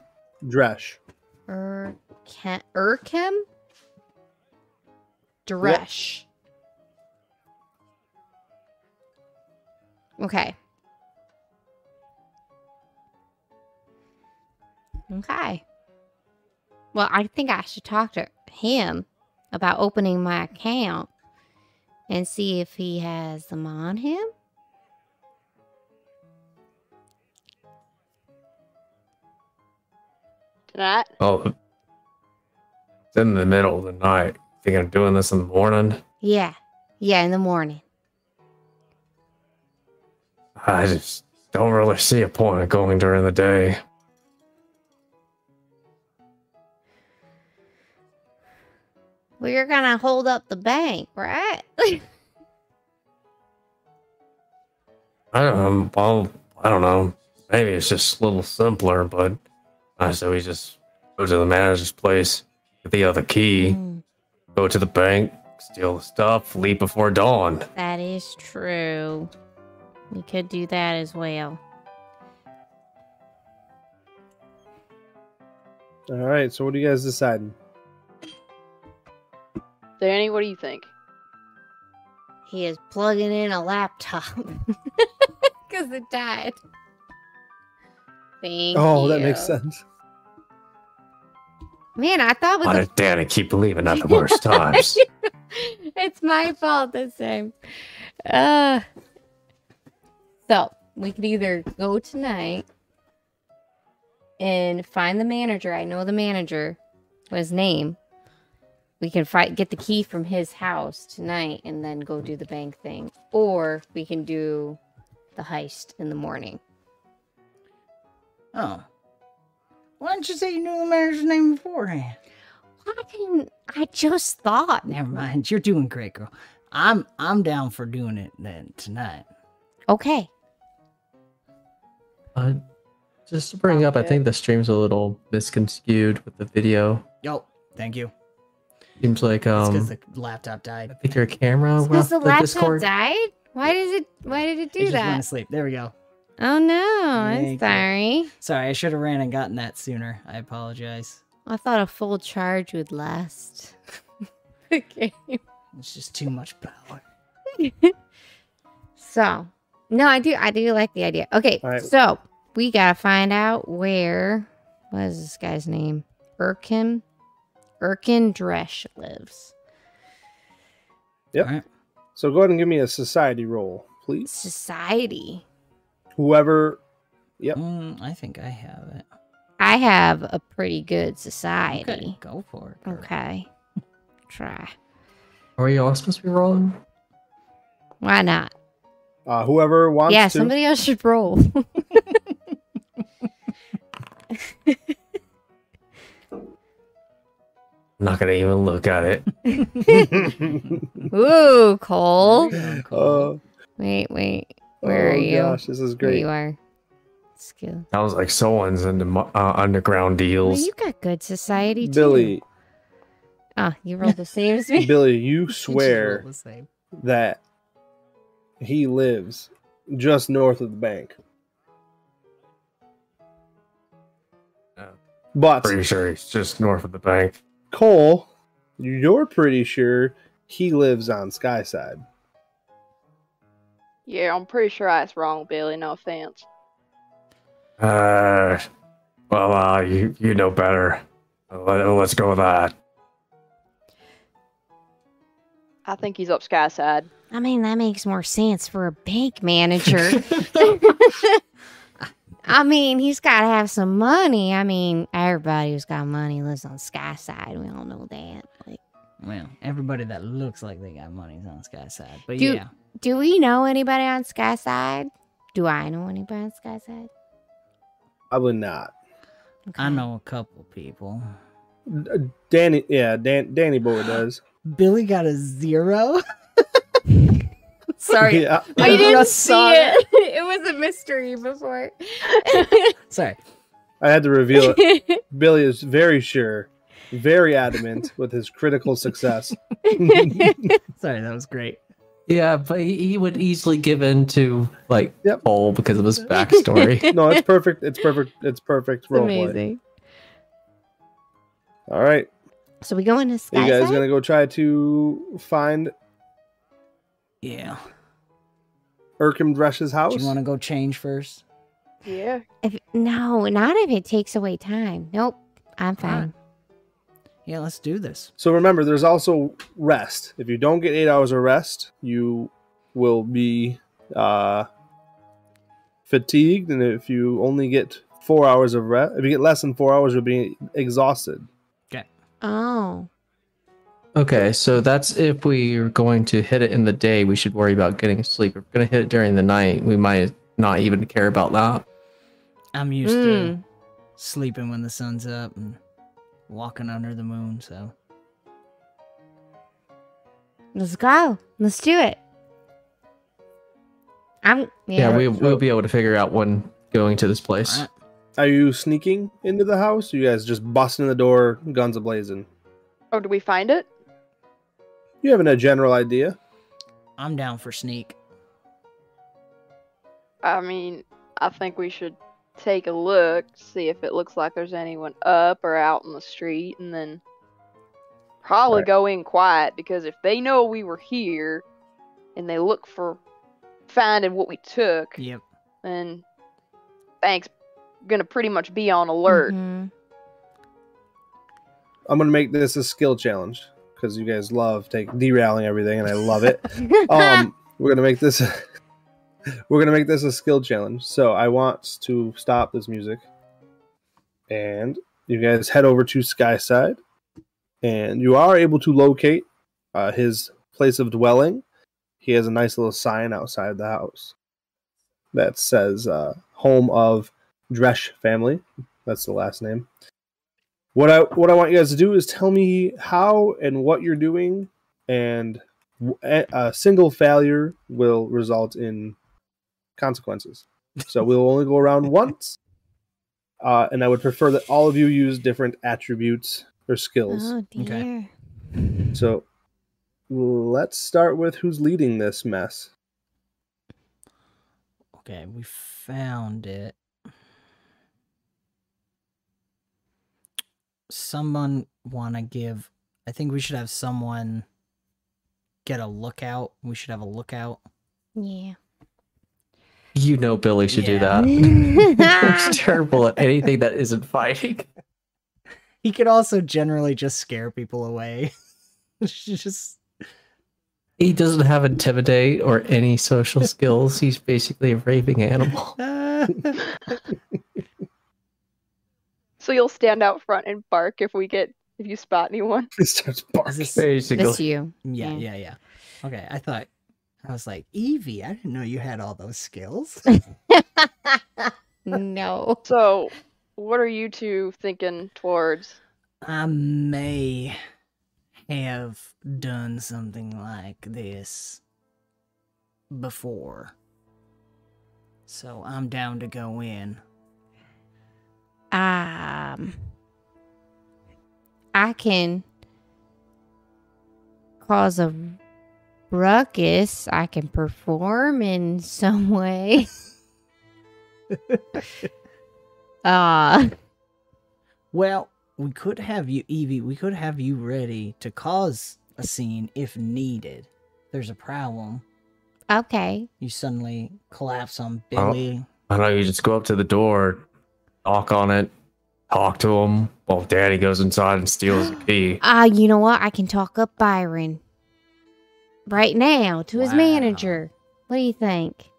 Dresh. Urkem? Urkem? Dresh. Okay. Okay. Well, I think I should talk to him about opening my account and see if he has them on him. Tonight? Oh, it's in the middle of the night. Thinking of doing this in the morning. Yeah. Yeah, in the morning. I just don't really see a point in going during the day. Well, you're to hold up the bank, right? I don't know. Well, I don't know. Maybe it's just a little simpler, but I say we just go to the manager's place, get the other key, Mm, go to the bank, steal the stuff, leave before dawn. that is true. We could do that as well. All right, so what are you guys deciding? Danny, what do you think? He is plugging in a laptop because it died. Thank oh, you. that makes sense. Man, I thought with Why the... Dan, keep believing not the worst times. it's my fault this time. Uh so we could either go tonight and find the manager. I know the manager, what his name. We can fight, get the key from his house tonight, and then go do the bank thing, or we can do the heist in the morning. Oh. Why didn't you say you knew the manager's name beforehand? I didn't. I just thought. Never mind. You're doing great, girl. I'm I'm down for doing it then tonight. Okay. Uh, just to bring up, I think the stream's a little misconstrued with the video. Yo, thank you. Seems like It's because um, the laptop died. I think your camera Because left the the laptop Discord. died. Why does it? Why did it do It do just went that? to sleep. There we go. Oh no! I'm Thank you. sorry. Sorry, I should have ran and gotten that sooner. I apologize. I thought a full charge would last. okay. It's just too much power. So, no, I do. I do like the idea. Okay, All right. so we gotta find out where. What is this guy's name? Erkin. Erkin Dresch lives. Yep. Alright. So go ahead and give me a society roll, please. Society. Whoever. Yep. Mm, I think I have it. I have a pretty good Okay, society. go for it. girl. Okay. Try. Are we all supposed to be rolling? Why not? Uh, whoever wants yeah, to. somebody else should roll. I'm not gonna even look at it. Ooh, Cole. There you go, Cole. Uh, Wait, wait. Where oh are you? Gosh, this is There great. you are. Skill. Sounds like someone's into uh, underground Well, deals. you got good society too. Billy, Ah, you rolled the same as me. Billy, you You swear roll the same. that he lives just north of the bank. Yeah. But Pretty sure he's just north of the bank. Cole, you're pretty sure he lives on Skyside. Yeah, I'm pretty sure that's wrong, Billy. No offense. Uh, well, uh, you you know better. Let, let's go with that. I think he's up Skyside. I mean, that makes more sense for a bank manager. I mean, he's got to have some money. I mean, everybody who's got money lives on Skyside. We all know that. Like, Well, everybody that looks like they got money money's on Skyside. But Do- yeah. do we know anybody on Skyside? Do I know anybody on Skyside? I would not. I know a couple people. Uh, Danny, yeah, Dan, Danny Boy does. Billy got a zero. Sorry. Yeah, I I didn't just see saw it. It was a mystery before. Sorry. I had to reveal it. Billy is very sure, very adamant with his critical success. Sorry, that was great. Yeah, but he, he would easily give in to like Yep. Cole because of his backstory. No, it's perfect. It's perfect. It's perfect It's role play. amazing. All right, So we go into you Skyside? guys gonna go try to find Yeah. Erkim Dresch's Do house? you want to go change first? Yeah. If, no, not if it takes away time. Nope, I'm fine. Alright. Yeah, let's do this. So remember, there's also rest. If you don't get eight hours of rest, you will be uh, fatigued, and if you only get four hours of rest, if you get less than four hours, you'll be exhausted. Okay. Oh, okay, so that's if we're going to hit it in the day, we should worry about getting sleep. If we're going to hit it during the night, we might not even care about that. I'm used Mm. to sleeping when the sun's up and walking under the moon, so let's go. Let's do it. I'm Yeah, yeah. we, we'll be able to figure out when going to this place. Alright. Are you sneaking into the house? you guys just busting the door, guns ablazing? Oh, do we find it? You having a general idea? I'm down for sneak. I mean, I think we should take a look, see if it looks like there's anyone up or out in the street, and then probably Right. go in quiet because if they know we were here and they look for finding what we took, Yep. then thanks gonna pretty much be on alert. Mhm. I'm gonna make this a skill challenge because you guys love take derailing everything, and I love it. um, we're gonna make this. we're gonna make this a skill challenge. So I want to stop this music, and you guys head over to Skyside, and you are able to locate uh, his place of dwelling. He has a nice little sign outside the house that says uh, "Home of Dresh Family." That's the last name. What I what I want you guys to do is tell me how and what you're doing, and a single failure will result in consequences. So we'll only go around once, uh, and I would prefer that all of you use different attributes or skills. Oh Okay. dear. So let's start with who's leading this mess. Okay, we found it. Someone want to give. I think we should have someone get a lookout. We should have a lookout. Yeah. You know Billy should do that. He's terrible at anything that isn't fighting. He could also generally just scare people away. just He doesn't have intimidate or any social skills. He's basically a raving animal. So you'll stand out front and bark if we get if you spot anyone. He starts Is barking. this- Basically. That's you. yeah, Yeah. yeah, yeah. Okay, I thought I was like Evie. I didn't know you had all those skills. no. So what are you two thinking towards? I may have done something like this before. So I'm down to go in. Um, I can cause a ruckus. I can perform in some way. uh, Well, we could have you, Evie, we could have you ready to cause a scene if needed. There's a problem. okay. You suddenly collapse on Oh. Billy. I know you just go up to the door, knock on it, talk to him. While Daddy goes inside and steals the key. Ah, you know what? I can talk up Byron right now to his Wow. manager. What do you think?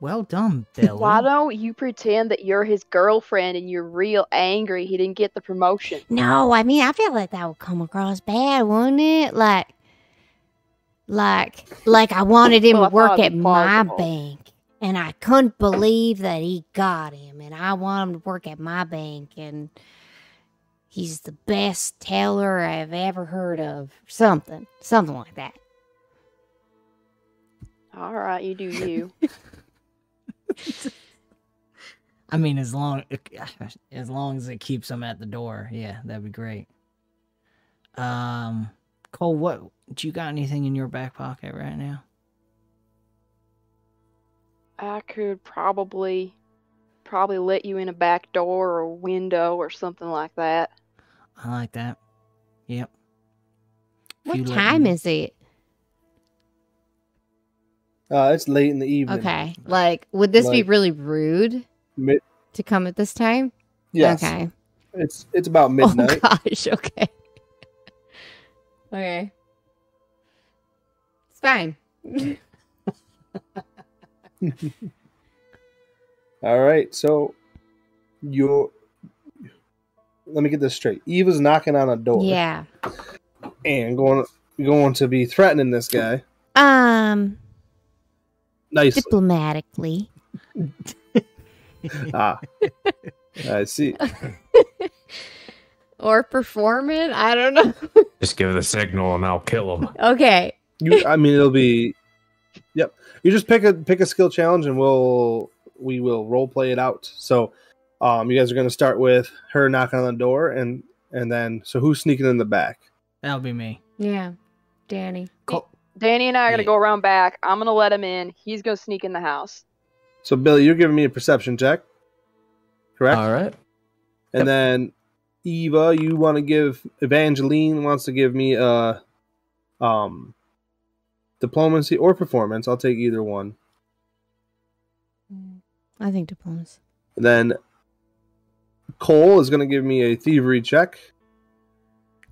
Well done, Billy. Why don't you pretend that you're his girlfriend and you're real angry he didn't get the promotion? No, I mean, I feel like that would come across bad, wouldn't it? Like, like, like I wanted him Well, to work at my plausible. bank, and I couldn't believe that he got him, and I want him to work at my bank, and he's the best teller I've ever heard of. Something, something like that. All right, you do you. I mean, as long as long as it keeps him at the door, yeah, that'd be great. Um, Cole, what do you got anything in your back pocket right now? I could probably probably let you in a back door or a window or something like that. I like that. Yep. If What time me- is it? Uh, it's late in the evening. Okay, like, would this be really rude Mid- to come at this time? yes. Okay. It's it's about midnight. Oh gosh, okay. okay. It's fine. All right, so you're. Let me get this straight. Eva's knocking on a door. yeah. And going going to be threatening this guy Um nicely. diplomatically. ah, I see. Or perform it. I don't know. Just give the signal and I'll kill him. okay. You, I mean, it'll be. Yep. You just pick a pick a skill challenge, and we'll we will role play it out. So, um, you guys are going to start with her knocking on the door, and and then so who's sneaking in the back? That'll be me. Yeah. Danny. Cole, Danny and I are gonna Yeah. go around back. I'm gonna let him in. He's gonna sneak in the house. So, Billy, you're giving me a perception check. correct? All right. And Yep. then Eva, you want to give Evangeline wants to give me a um diplomacy or performance. I'll take either one. Mm, I think diplomacy. Then Cole is going to give me a thievery check,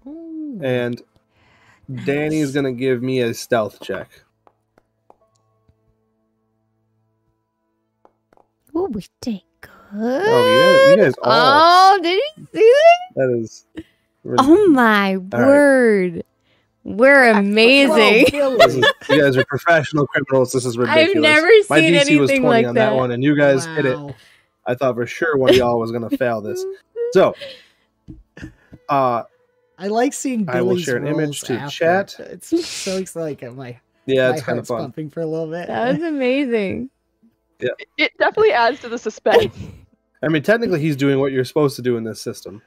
and Danny is Nice. going to give me a stealth check. Ooh, we did good. Oh, yeah, you guys oh, all. Oh, did you see that? That is. Oh my word. We're amazing. This is- you guys are professional criminals. This is ridiculous. I've never seen My seen DC was 20 like on that. that one, and you guys hit it. I thought for sure one of y'all was going to fail this. So, uh, I like seeing I will share an image to after. chat. It's so exciting. My, yeah, my it's kind of fun. pumping for a little bit. That was amazing. Yeah, It definitely adds to the suspense. I mean, technically, he's doing what you're supposed to do in this system.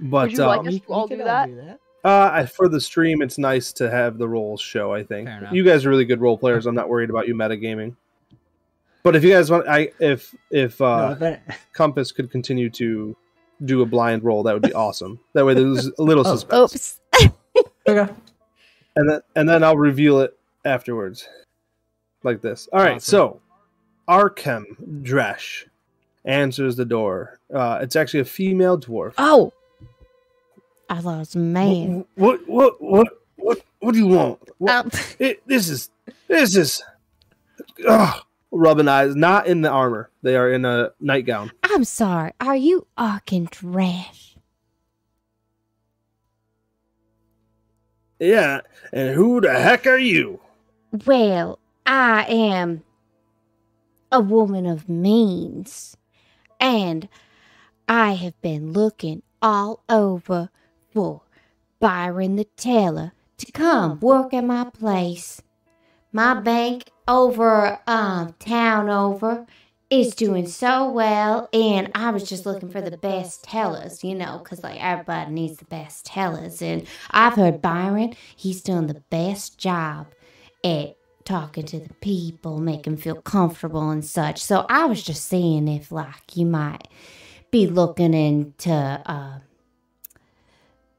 But Would you like um, us We- to we all could do that? that. Uh, I- for the stream, it's nice to have the roles show. I think you guys are really good role players. I'm not worried about you metagaming. But if you guys want, I if if uh, no, Compass could continue to do a blind roll, that would be awesome. That way, there's a little Oh, suspense, Oops. Okay. and then and then I'll reveal it afterwards, like this. All right, Awesome. so Arkham Dresh answers the door. Uh, it's actually a female dwarf. Oh. I was man. What what what what what do you want? What, Um, it, this is this is ugh, rubbing eyes. Not in the armor. They are in a nightgown. I'm sorry. Are you Arkin Trash? Yeah. And who the heck are you? Well, I am a woman of means, and I have been looking all over for Byron the Teller to come work at my place. My bank over um town over is doing so well, and I was just looking for the best tellers, you know, because like everybody needs the best tellers, and I've heard Byron he's done the best job at talking to the people, make them feel comfortable and such. So I was just seeing if like you might be looking into uh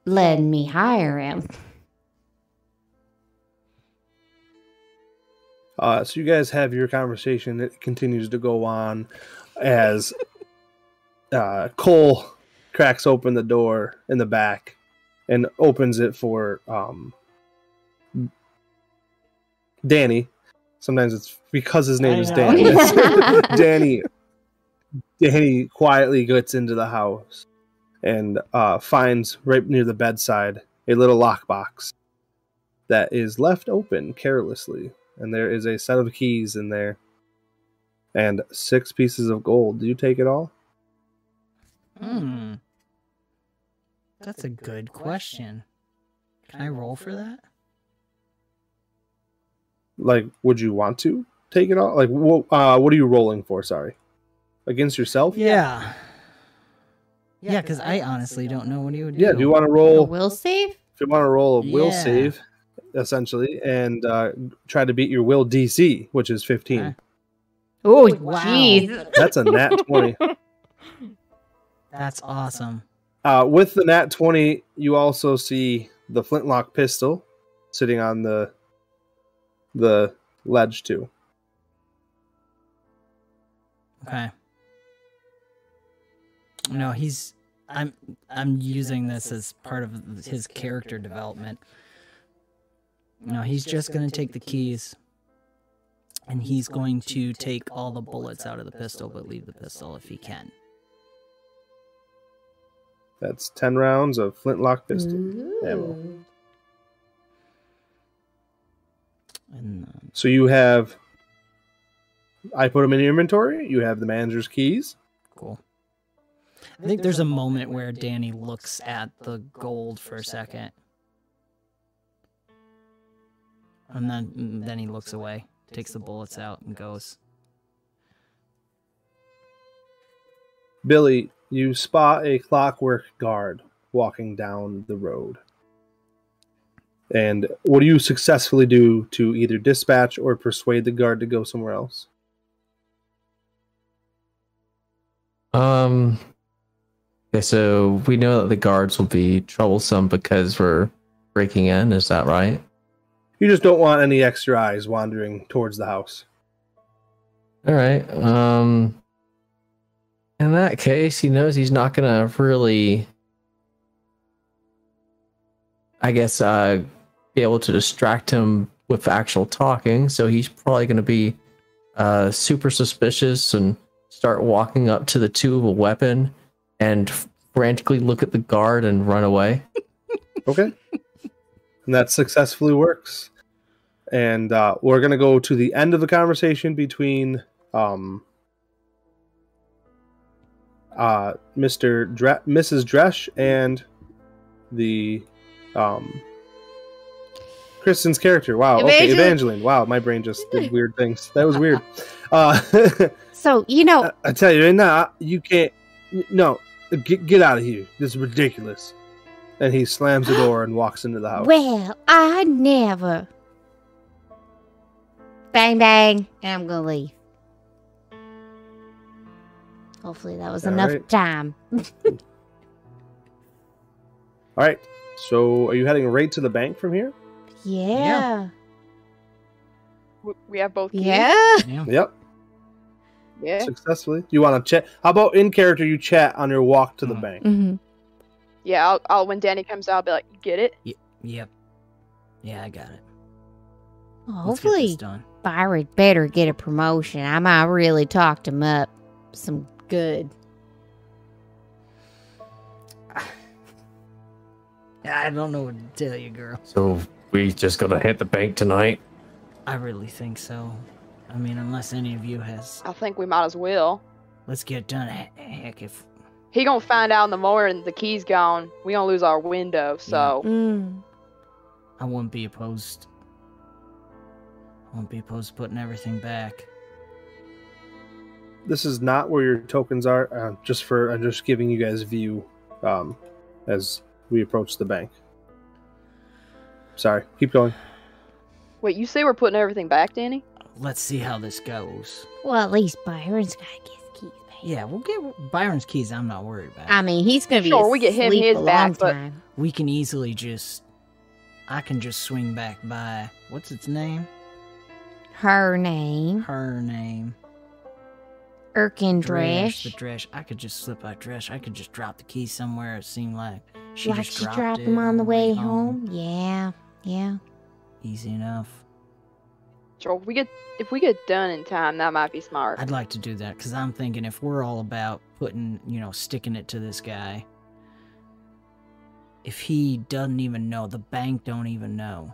letting me hire him. Uh, so you guys have your conversation. It continues to go on as uh, Cole cracks open the door in the back and opens it for um, Danny. Sometimes it's because his name I is know. Danny. Danny. Danny quietly gets into the house and uh, finds right near the bedside a little lockbox that is left open carelessly and there is a set of keys in there and six pieces of gold. Do you take it all? Hmm. That's a good question. Can I roll for that? Like, would you want to take it all? Like, what? Uh, what are you rolling for? Sorry, against yourself? Yeah. Yeah, because I honestly don't know what he would do. Yeah. Do you want to roll A will save? If you want to roll a will Yeah. save, essentially, and uh, try to beat your will DC, which is fifteen. Okay. Oh, Wow. That's a nat twenty. That's awesome. Uh, with the nat 20, you also see the flintlock pistol sitting on the the ledge too. Okay. No, he's I'm I'm using this as part of his character development. No, he's just going to take the keys and he's going to take all the bullets out of the pistol but leave the pistol if he can. That's 10 rounds of flintlock pistol. ammo. And um, So you have I put them in your inventory. You have the manager's keys. cool. I think there's a moment where Danny looks at the gold for a second. And then mm, then he looks away, takes the bullets out and goes. Billy, you spot a clockwork guard walking down the road. And what do you successfully do to either dispatch or persuade the guard to go somewhere else? Um. Okay, so we know that the guards will be troublesome because we're breaking in. Is that right? You just don't want any extra eyes wandering towards the house. All right. Um. In that case, he knows he's not gonna really, I guess, uh, be able to distract him with actual talking. So he's probably gonna be, uh, super suspicious and start walking up to the two with a weapon and frantically look at the guard and run away. Okay. and that successfully works. And uh, we're going to go to the end of the conversation between um, uh, Mr. Dre- Mrs. Dresch and the um, Kristen's character. Wow. Okay, Evangeline. Evangeline. Wow, my brain just did weird things. That was weird. Uh, So, you know, I, I tell you right now, you can't. No, get get out of here. This is ridiculous. And he slams the door and walks into the house. well, I never. Bang, bang. And I'm going to leave. Hopefully that was All enough right. time. All right. So, are you heading right to the bank from here? Yeah. W- We have both keys. Yeah. Yeah. Yep. Yeah. Successfully. You want to chat? How about in character? You chat on your walk to the Mhm. bank. hmm Yeah. I'll, I'll when Danny comes out, I'll be like, get it?" Yep. Yeah, I got it. Well, Let's get this hopefully done. Byron better get a promotion. I might really talked him up some good. I don't know what to tell you, girl. So we just gonna hit the bank tonight. I really think so. I mean, unless any of you has, I think we might as well. let's get done. He- Heck, if He gonna find out in the morning the key's gone. We gonna lose our window. So Mm. I wouldn't be opposed. I wouldn't be opposed to putting everything back. This is not where your tokens are. Uh, just for I'm just giving you guys view um, as we approach the bank. Sorry. Keep going. wait, you say we're putting everything back, Danny? Let's see how this goes. Well, at least Byron's got to get his keys back. Yeah, we'll get Byron's keys. I'm not worried about. I mean, he's gonna be Sure, we get him his back, but- time. we can easily just. I can just swing back by. What's its name? Her name, Her name. Erkin Dresh. The Dresh. Dresh. I could just slip by Dresh. I could just drop the keys somewhere. It seemed like she Like just she dropped, dropped it him on the way home. Yeah, yeah. Easy enough. If we get if we get done in time, that might be smart. I'd like to do that because I'm thinking if we're all about putting, you know, sticking it to this guy, if he doesn't even know, the bank don't even know,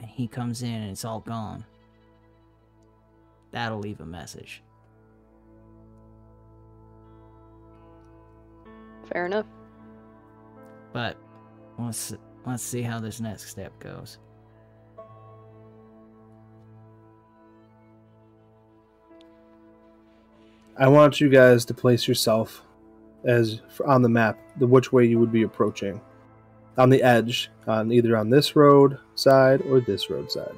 and he comes in and it's all gone, that'll leave a message. Fair enough. But let's let's see how this next step goes. I want you guys to place yourself as on the map, the which way you would be approaching, on the edge, on either on this road side or this road side.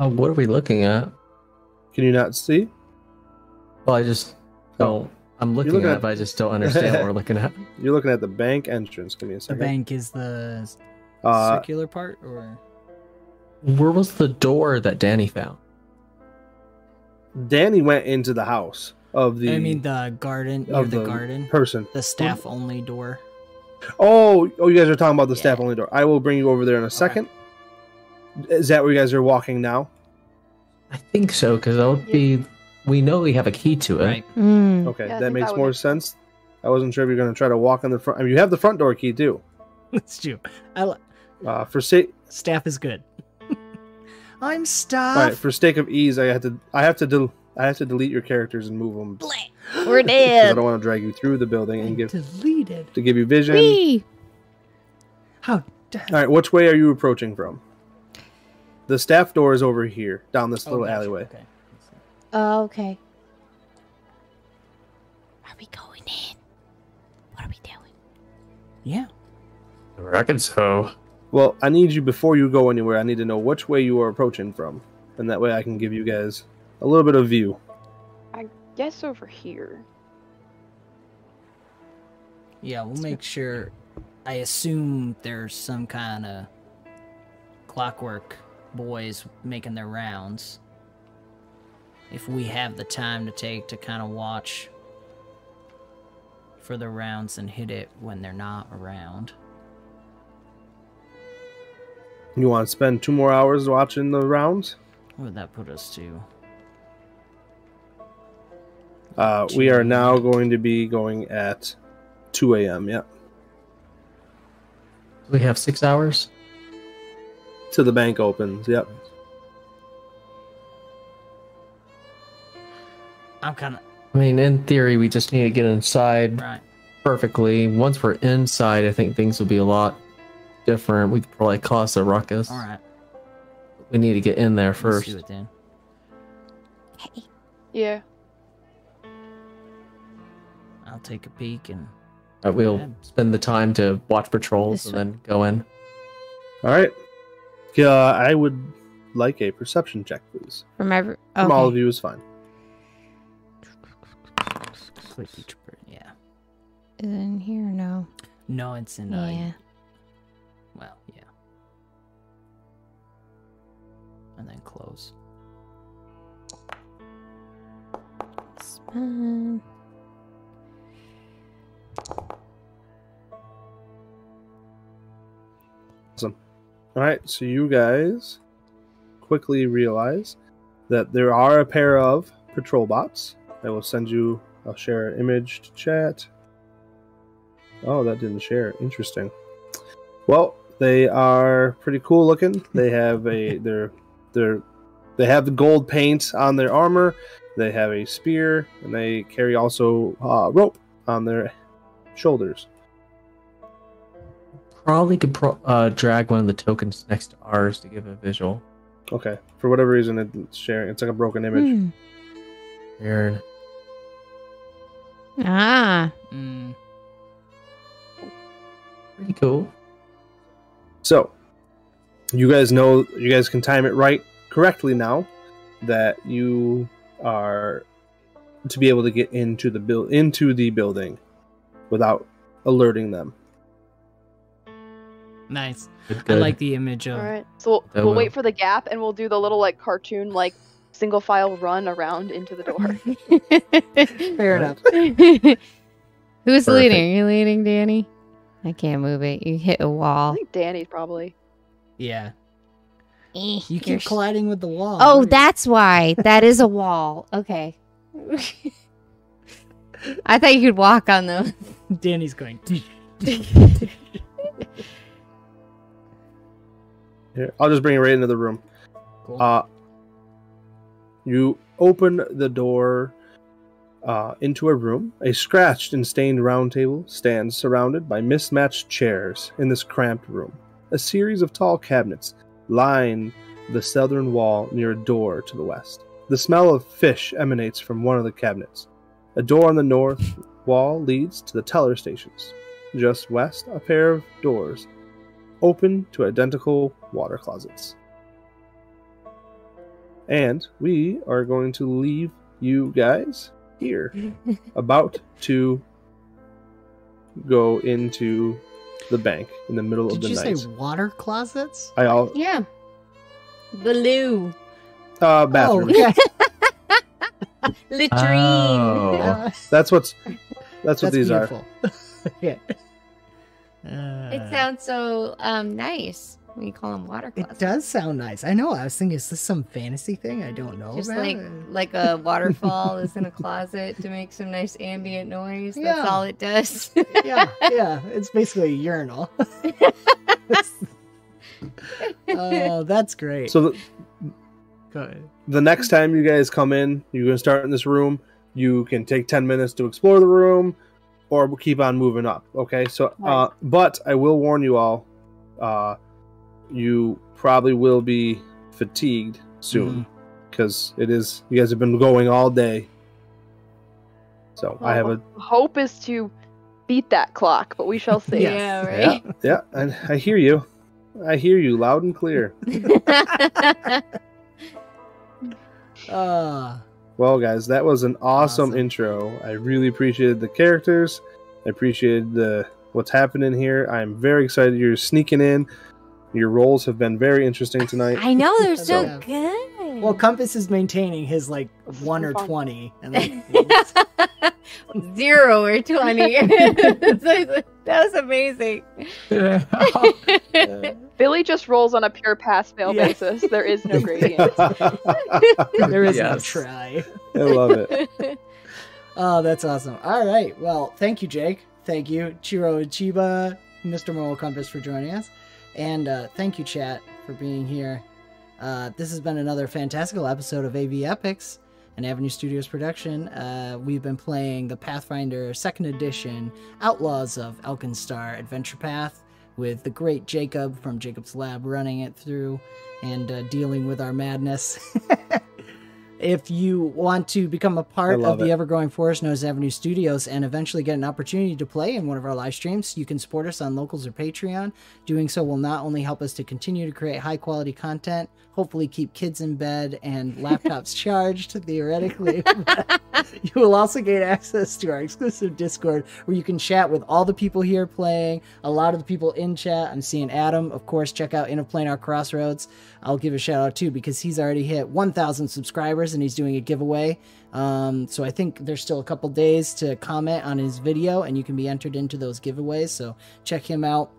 Oh, what are we looking at? Can you not see? Well, I just don't. I'm looking, looking at, at- it, but I just don't understand what we're looking at. You're looking at the bank entrance. Give me a second. The bank is the s- Uh, circular part, or Where was the door that Danny found? Danny went into the house of the I mean the garden, of the, the garden, person. the staff only door. Oh, oh, you guys are talking about the Yeah. staff only door. I will bring you over there in a second. Is that where you guys are walking now? I think so, because that would be. We know we have a key to it. Right. Mm. Okay, Yeah, that makes that more make sense. I wasn't sure if you're going to try to walk in the front. I mean, you have the front door key too. That's true. I li- Uh, for sake, staff is good. I'm all staff. right, for sake of ease, I have to, I have to, del- I have to delete your characters and move them. We're dead. I don't want to drag you through the building and give deleted. to give you vision. Whee! How? da- All right, which way are you approaching from? The staff door is over here, down this Oh, little gotcha. alleyway. Okay. Oh, okay. Are we going in? What are we doing? Yeah. I reckon so. Well, I need you before you go anywhere. I need to know which way you are approaching from, and that way I can give you guys a little bit of view. I guess over here. Yeah, we'll make sure. I assume there's some kind of clockwork boys making their rounds. If we have the time to take to kind of watch for the rounds and hit it when they're not around. You want to spend two more hours watching the rounds? What would that put us to? Uh, we are now going to be going at 2 a.m. Yeah, We have six hours. to the bank opens. Yep. I'm kind of I mean, in theory, we just need to get inside right. perfectly. Once we're inside, I think things will be a lot different. We could probably cause a ruckus. All right. We need to get in there Let's first. do it then. Yeah. I'll take a peek and Uh, we'll Yeah. spend the time to watch patrols This and then go in. All right. Yeah, I would like a perception check, please. From every. From all of you is fine. Click each per- Yeah. Is it in here no? No, it's in. Uh, Yeah. Well, yeah. And then close. It's fine. All right, so you guys quickly realize that there are a pair of patrol bots. I will send you. I'll share an image to chat. Oh, that didn't share. Interesting. Well, they are pretty cool looking. They have a they're they're they have the gold paint on their armor. They have a spear, and they carry also uh, rope on their shoulders. Probably could pro- uh, drag one of the tokens next to ours to give a visual. Okay, for whatever reason, it's sharing. It's like a broken image. Weird. Ah. Mm, Pretty cool. So, you guys know you guys can time it right correctly now that you are to be able to get into the build into the building without alerting them. nice. Good, I like the image of. All right. So we'll, we'll will- wait for the gap, and we'll do the little like cartoon like single file run around into the door. Fair enough. Who's Perfect. leading? Are you leading, Danny? I can't move it. You hit a wall. think Danny's probably. Yeah. Eh, You you're keep colliding with the wall. Oh, What are that's why. That is a wall. Okay. I thought you could walk on them. Danny's going. Here, I'll just bring it right into the room. Cool. Uh, you open the door uh, into a room. A scratched and stained round table stands surrounded by mismatched chairs in this cramped room. A series of tall cabinets line the southern wall near a door to the west. The smell of fish emanates from one of the cabinets. A door on the north wall leads to the teller stations. Just west, a pair of doors open to identical water closets. And we are going to leave you guys here, about to go into the bank in the middle of the night. Did the you say water closets? I all Yeah. Blue. uh bathroom. Oh, yeah. Latrine. Oh. That's what's that's what that's these are. beautiful. yeah. It Uh, sounds so um nice when you call them water closets. It does sound nice. I know. I was thinking, is this some fantasy thing I don't know Just about? like like a waterfall is in a closet to make some nice ambient noise. That's Yeah. all it does. yeah, yeah. It's basically a urinal. oh, that's great. So the, Go ahead. the next time you guys come in, you're gonna start in this room. You can take ten minutes to explore the room, or keep on moving up. Okay. So, uh, but I will warn you all. Uh, you probably will be fatigued soon because it is. You guys have been going all day. So I have a hope is to beat that clock, but we shall see. Yes. Yeah, yeah, right. yeah. And I hear you. I hear you loud and clear. Uh, Well, guys, that was an awesome, Awesome. intro. I really appreciated the characters. I appreciated the what's happening here. I'm very excited you're sneaking in. Your roles have been very interesting tonight. I know they're so Yeah. good. Well, Compass is maintaining his like one or fun. twenty, and then Zero or 20. that was amazing. Billy just rolls on a pure pass fail Yeah. basis. There is no gradient. there is no try. I love it. Oh, that's awesome. All right. Well, thank you, Jake. Thank you, Chiro Chiba, Mr. Moral Compass, for joining us. And uh, thank you, chat, for being here. Uh, this has been another fantastical episode of AV Epics, an Avenue Studios production. Uh, we've been playing the Pathfinder 2nd Edition Outlaws of Alkenstar Adventure Path with the great Jacob from Jacob's Lab running it through and uh, dealing with our madness. if you want to become a part of the it. ever growing forest as Avenue Studios and eventually get an opportunity to play in one of our live streams, you can support us on Locals or Patreon. Doing so will not only help us to continue to create high quality content, hopefully keep kids in bed and laptops charged, theoretically. you will also gain access to our exclusive Discord where you can chat with all the people here playing, a lot of the people in chat. I'm seeing Adam, of course, check out Interplanar Crossroads. I'll give a shout out too because he's already hit 1,000 subscribers and he's doing a giveaway. Um, so I think there's still a couple days to comment on his video and you can be entered into those giveaways. So check him out.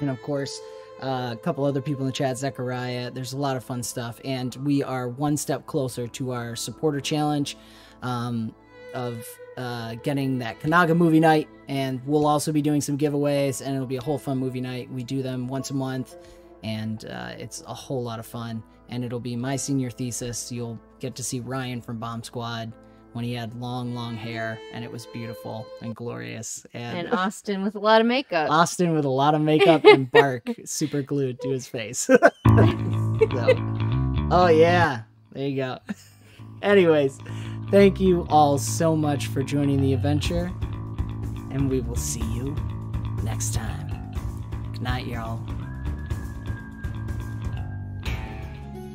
And of course, uh, a couple other people in the chat, Zechariah. There's a lot of fun stuff, and we are one step closer to our supporter challenge um, of uh, getting that Kanaga movie night. And we'll also be doing some giveaways, and it'll be a whole fun movie night. We do them once a month, and uh, it's a whole lot of fun. And it'll be my senior thesis. You'll get to see Ryan from Bomb Squad when he had long, long hair, and it was beautiful and glorious. And Austin with a lot of makeup. Austin with a lot of makeup and bark super glued to his face. So- oh, yeah. There you go. Anyways, thank you all so much for joining the adventure, and we will see you next time. Good night, y'all.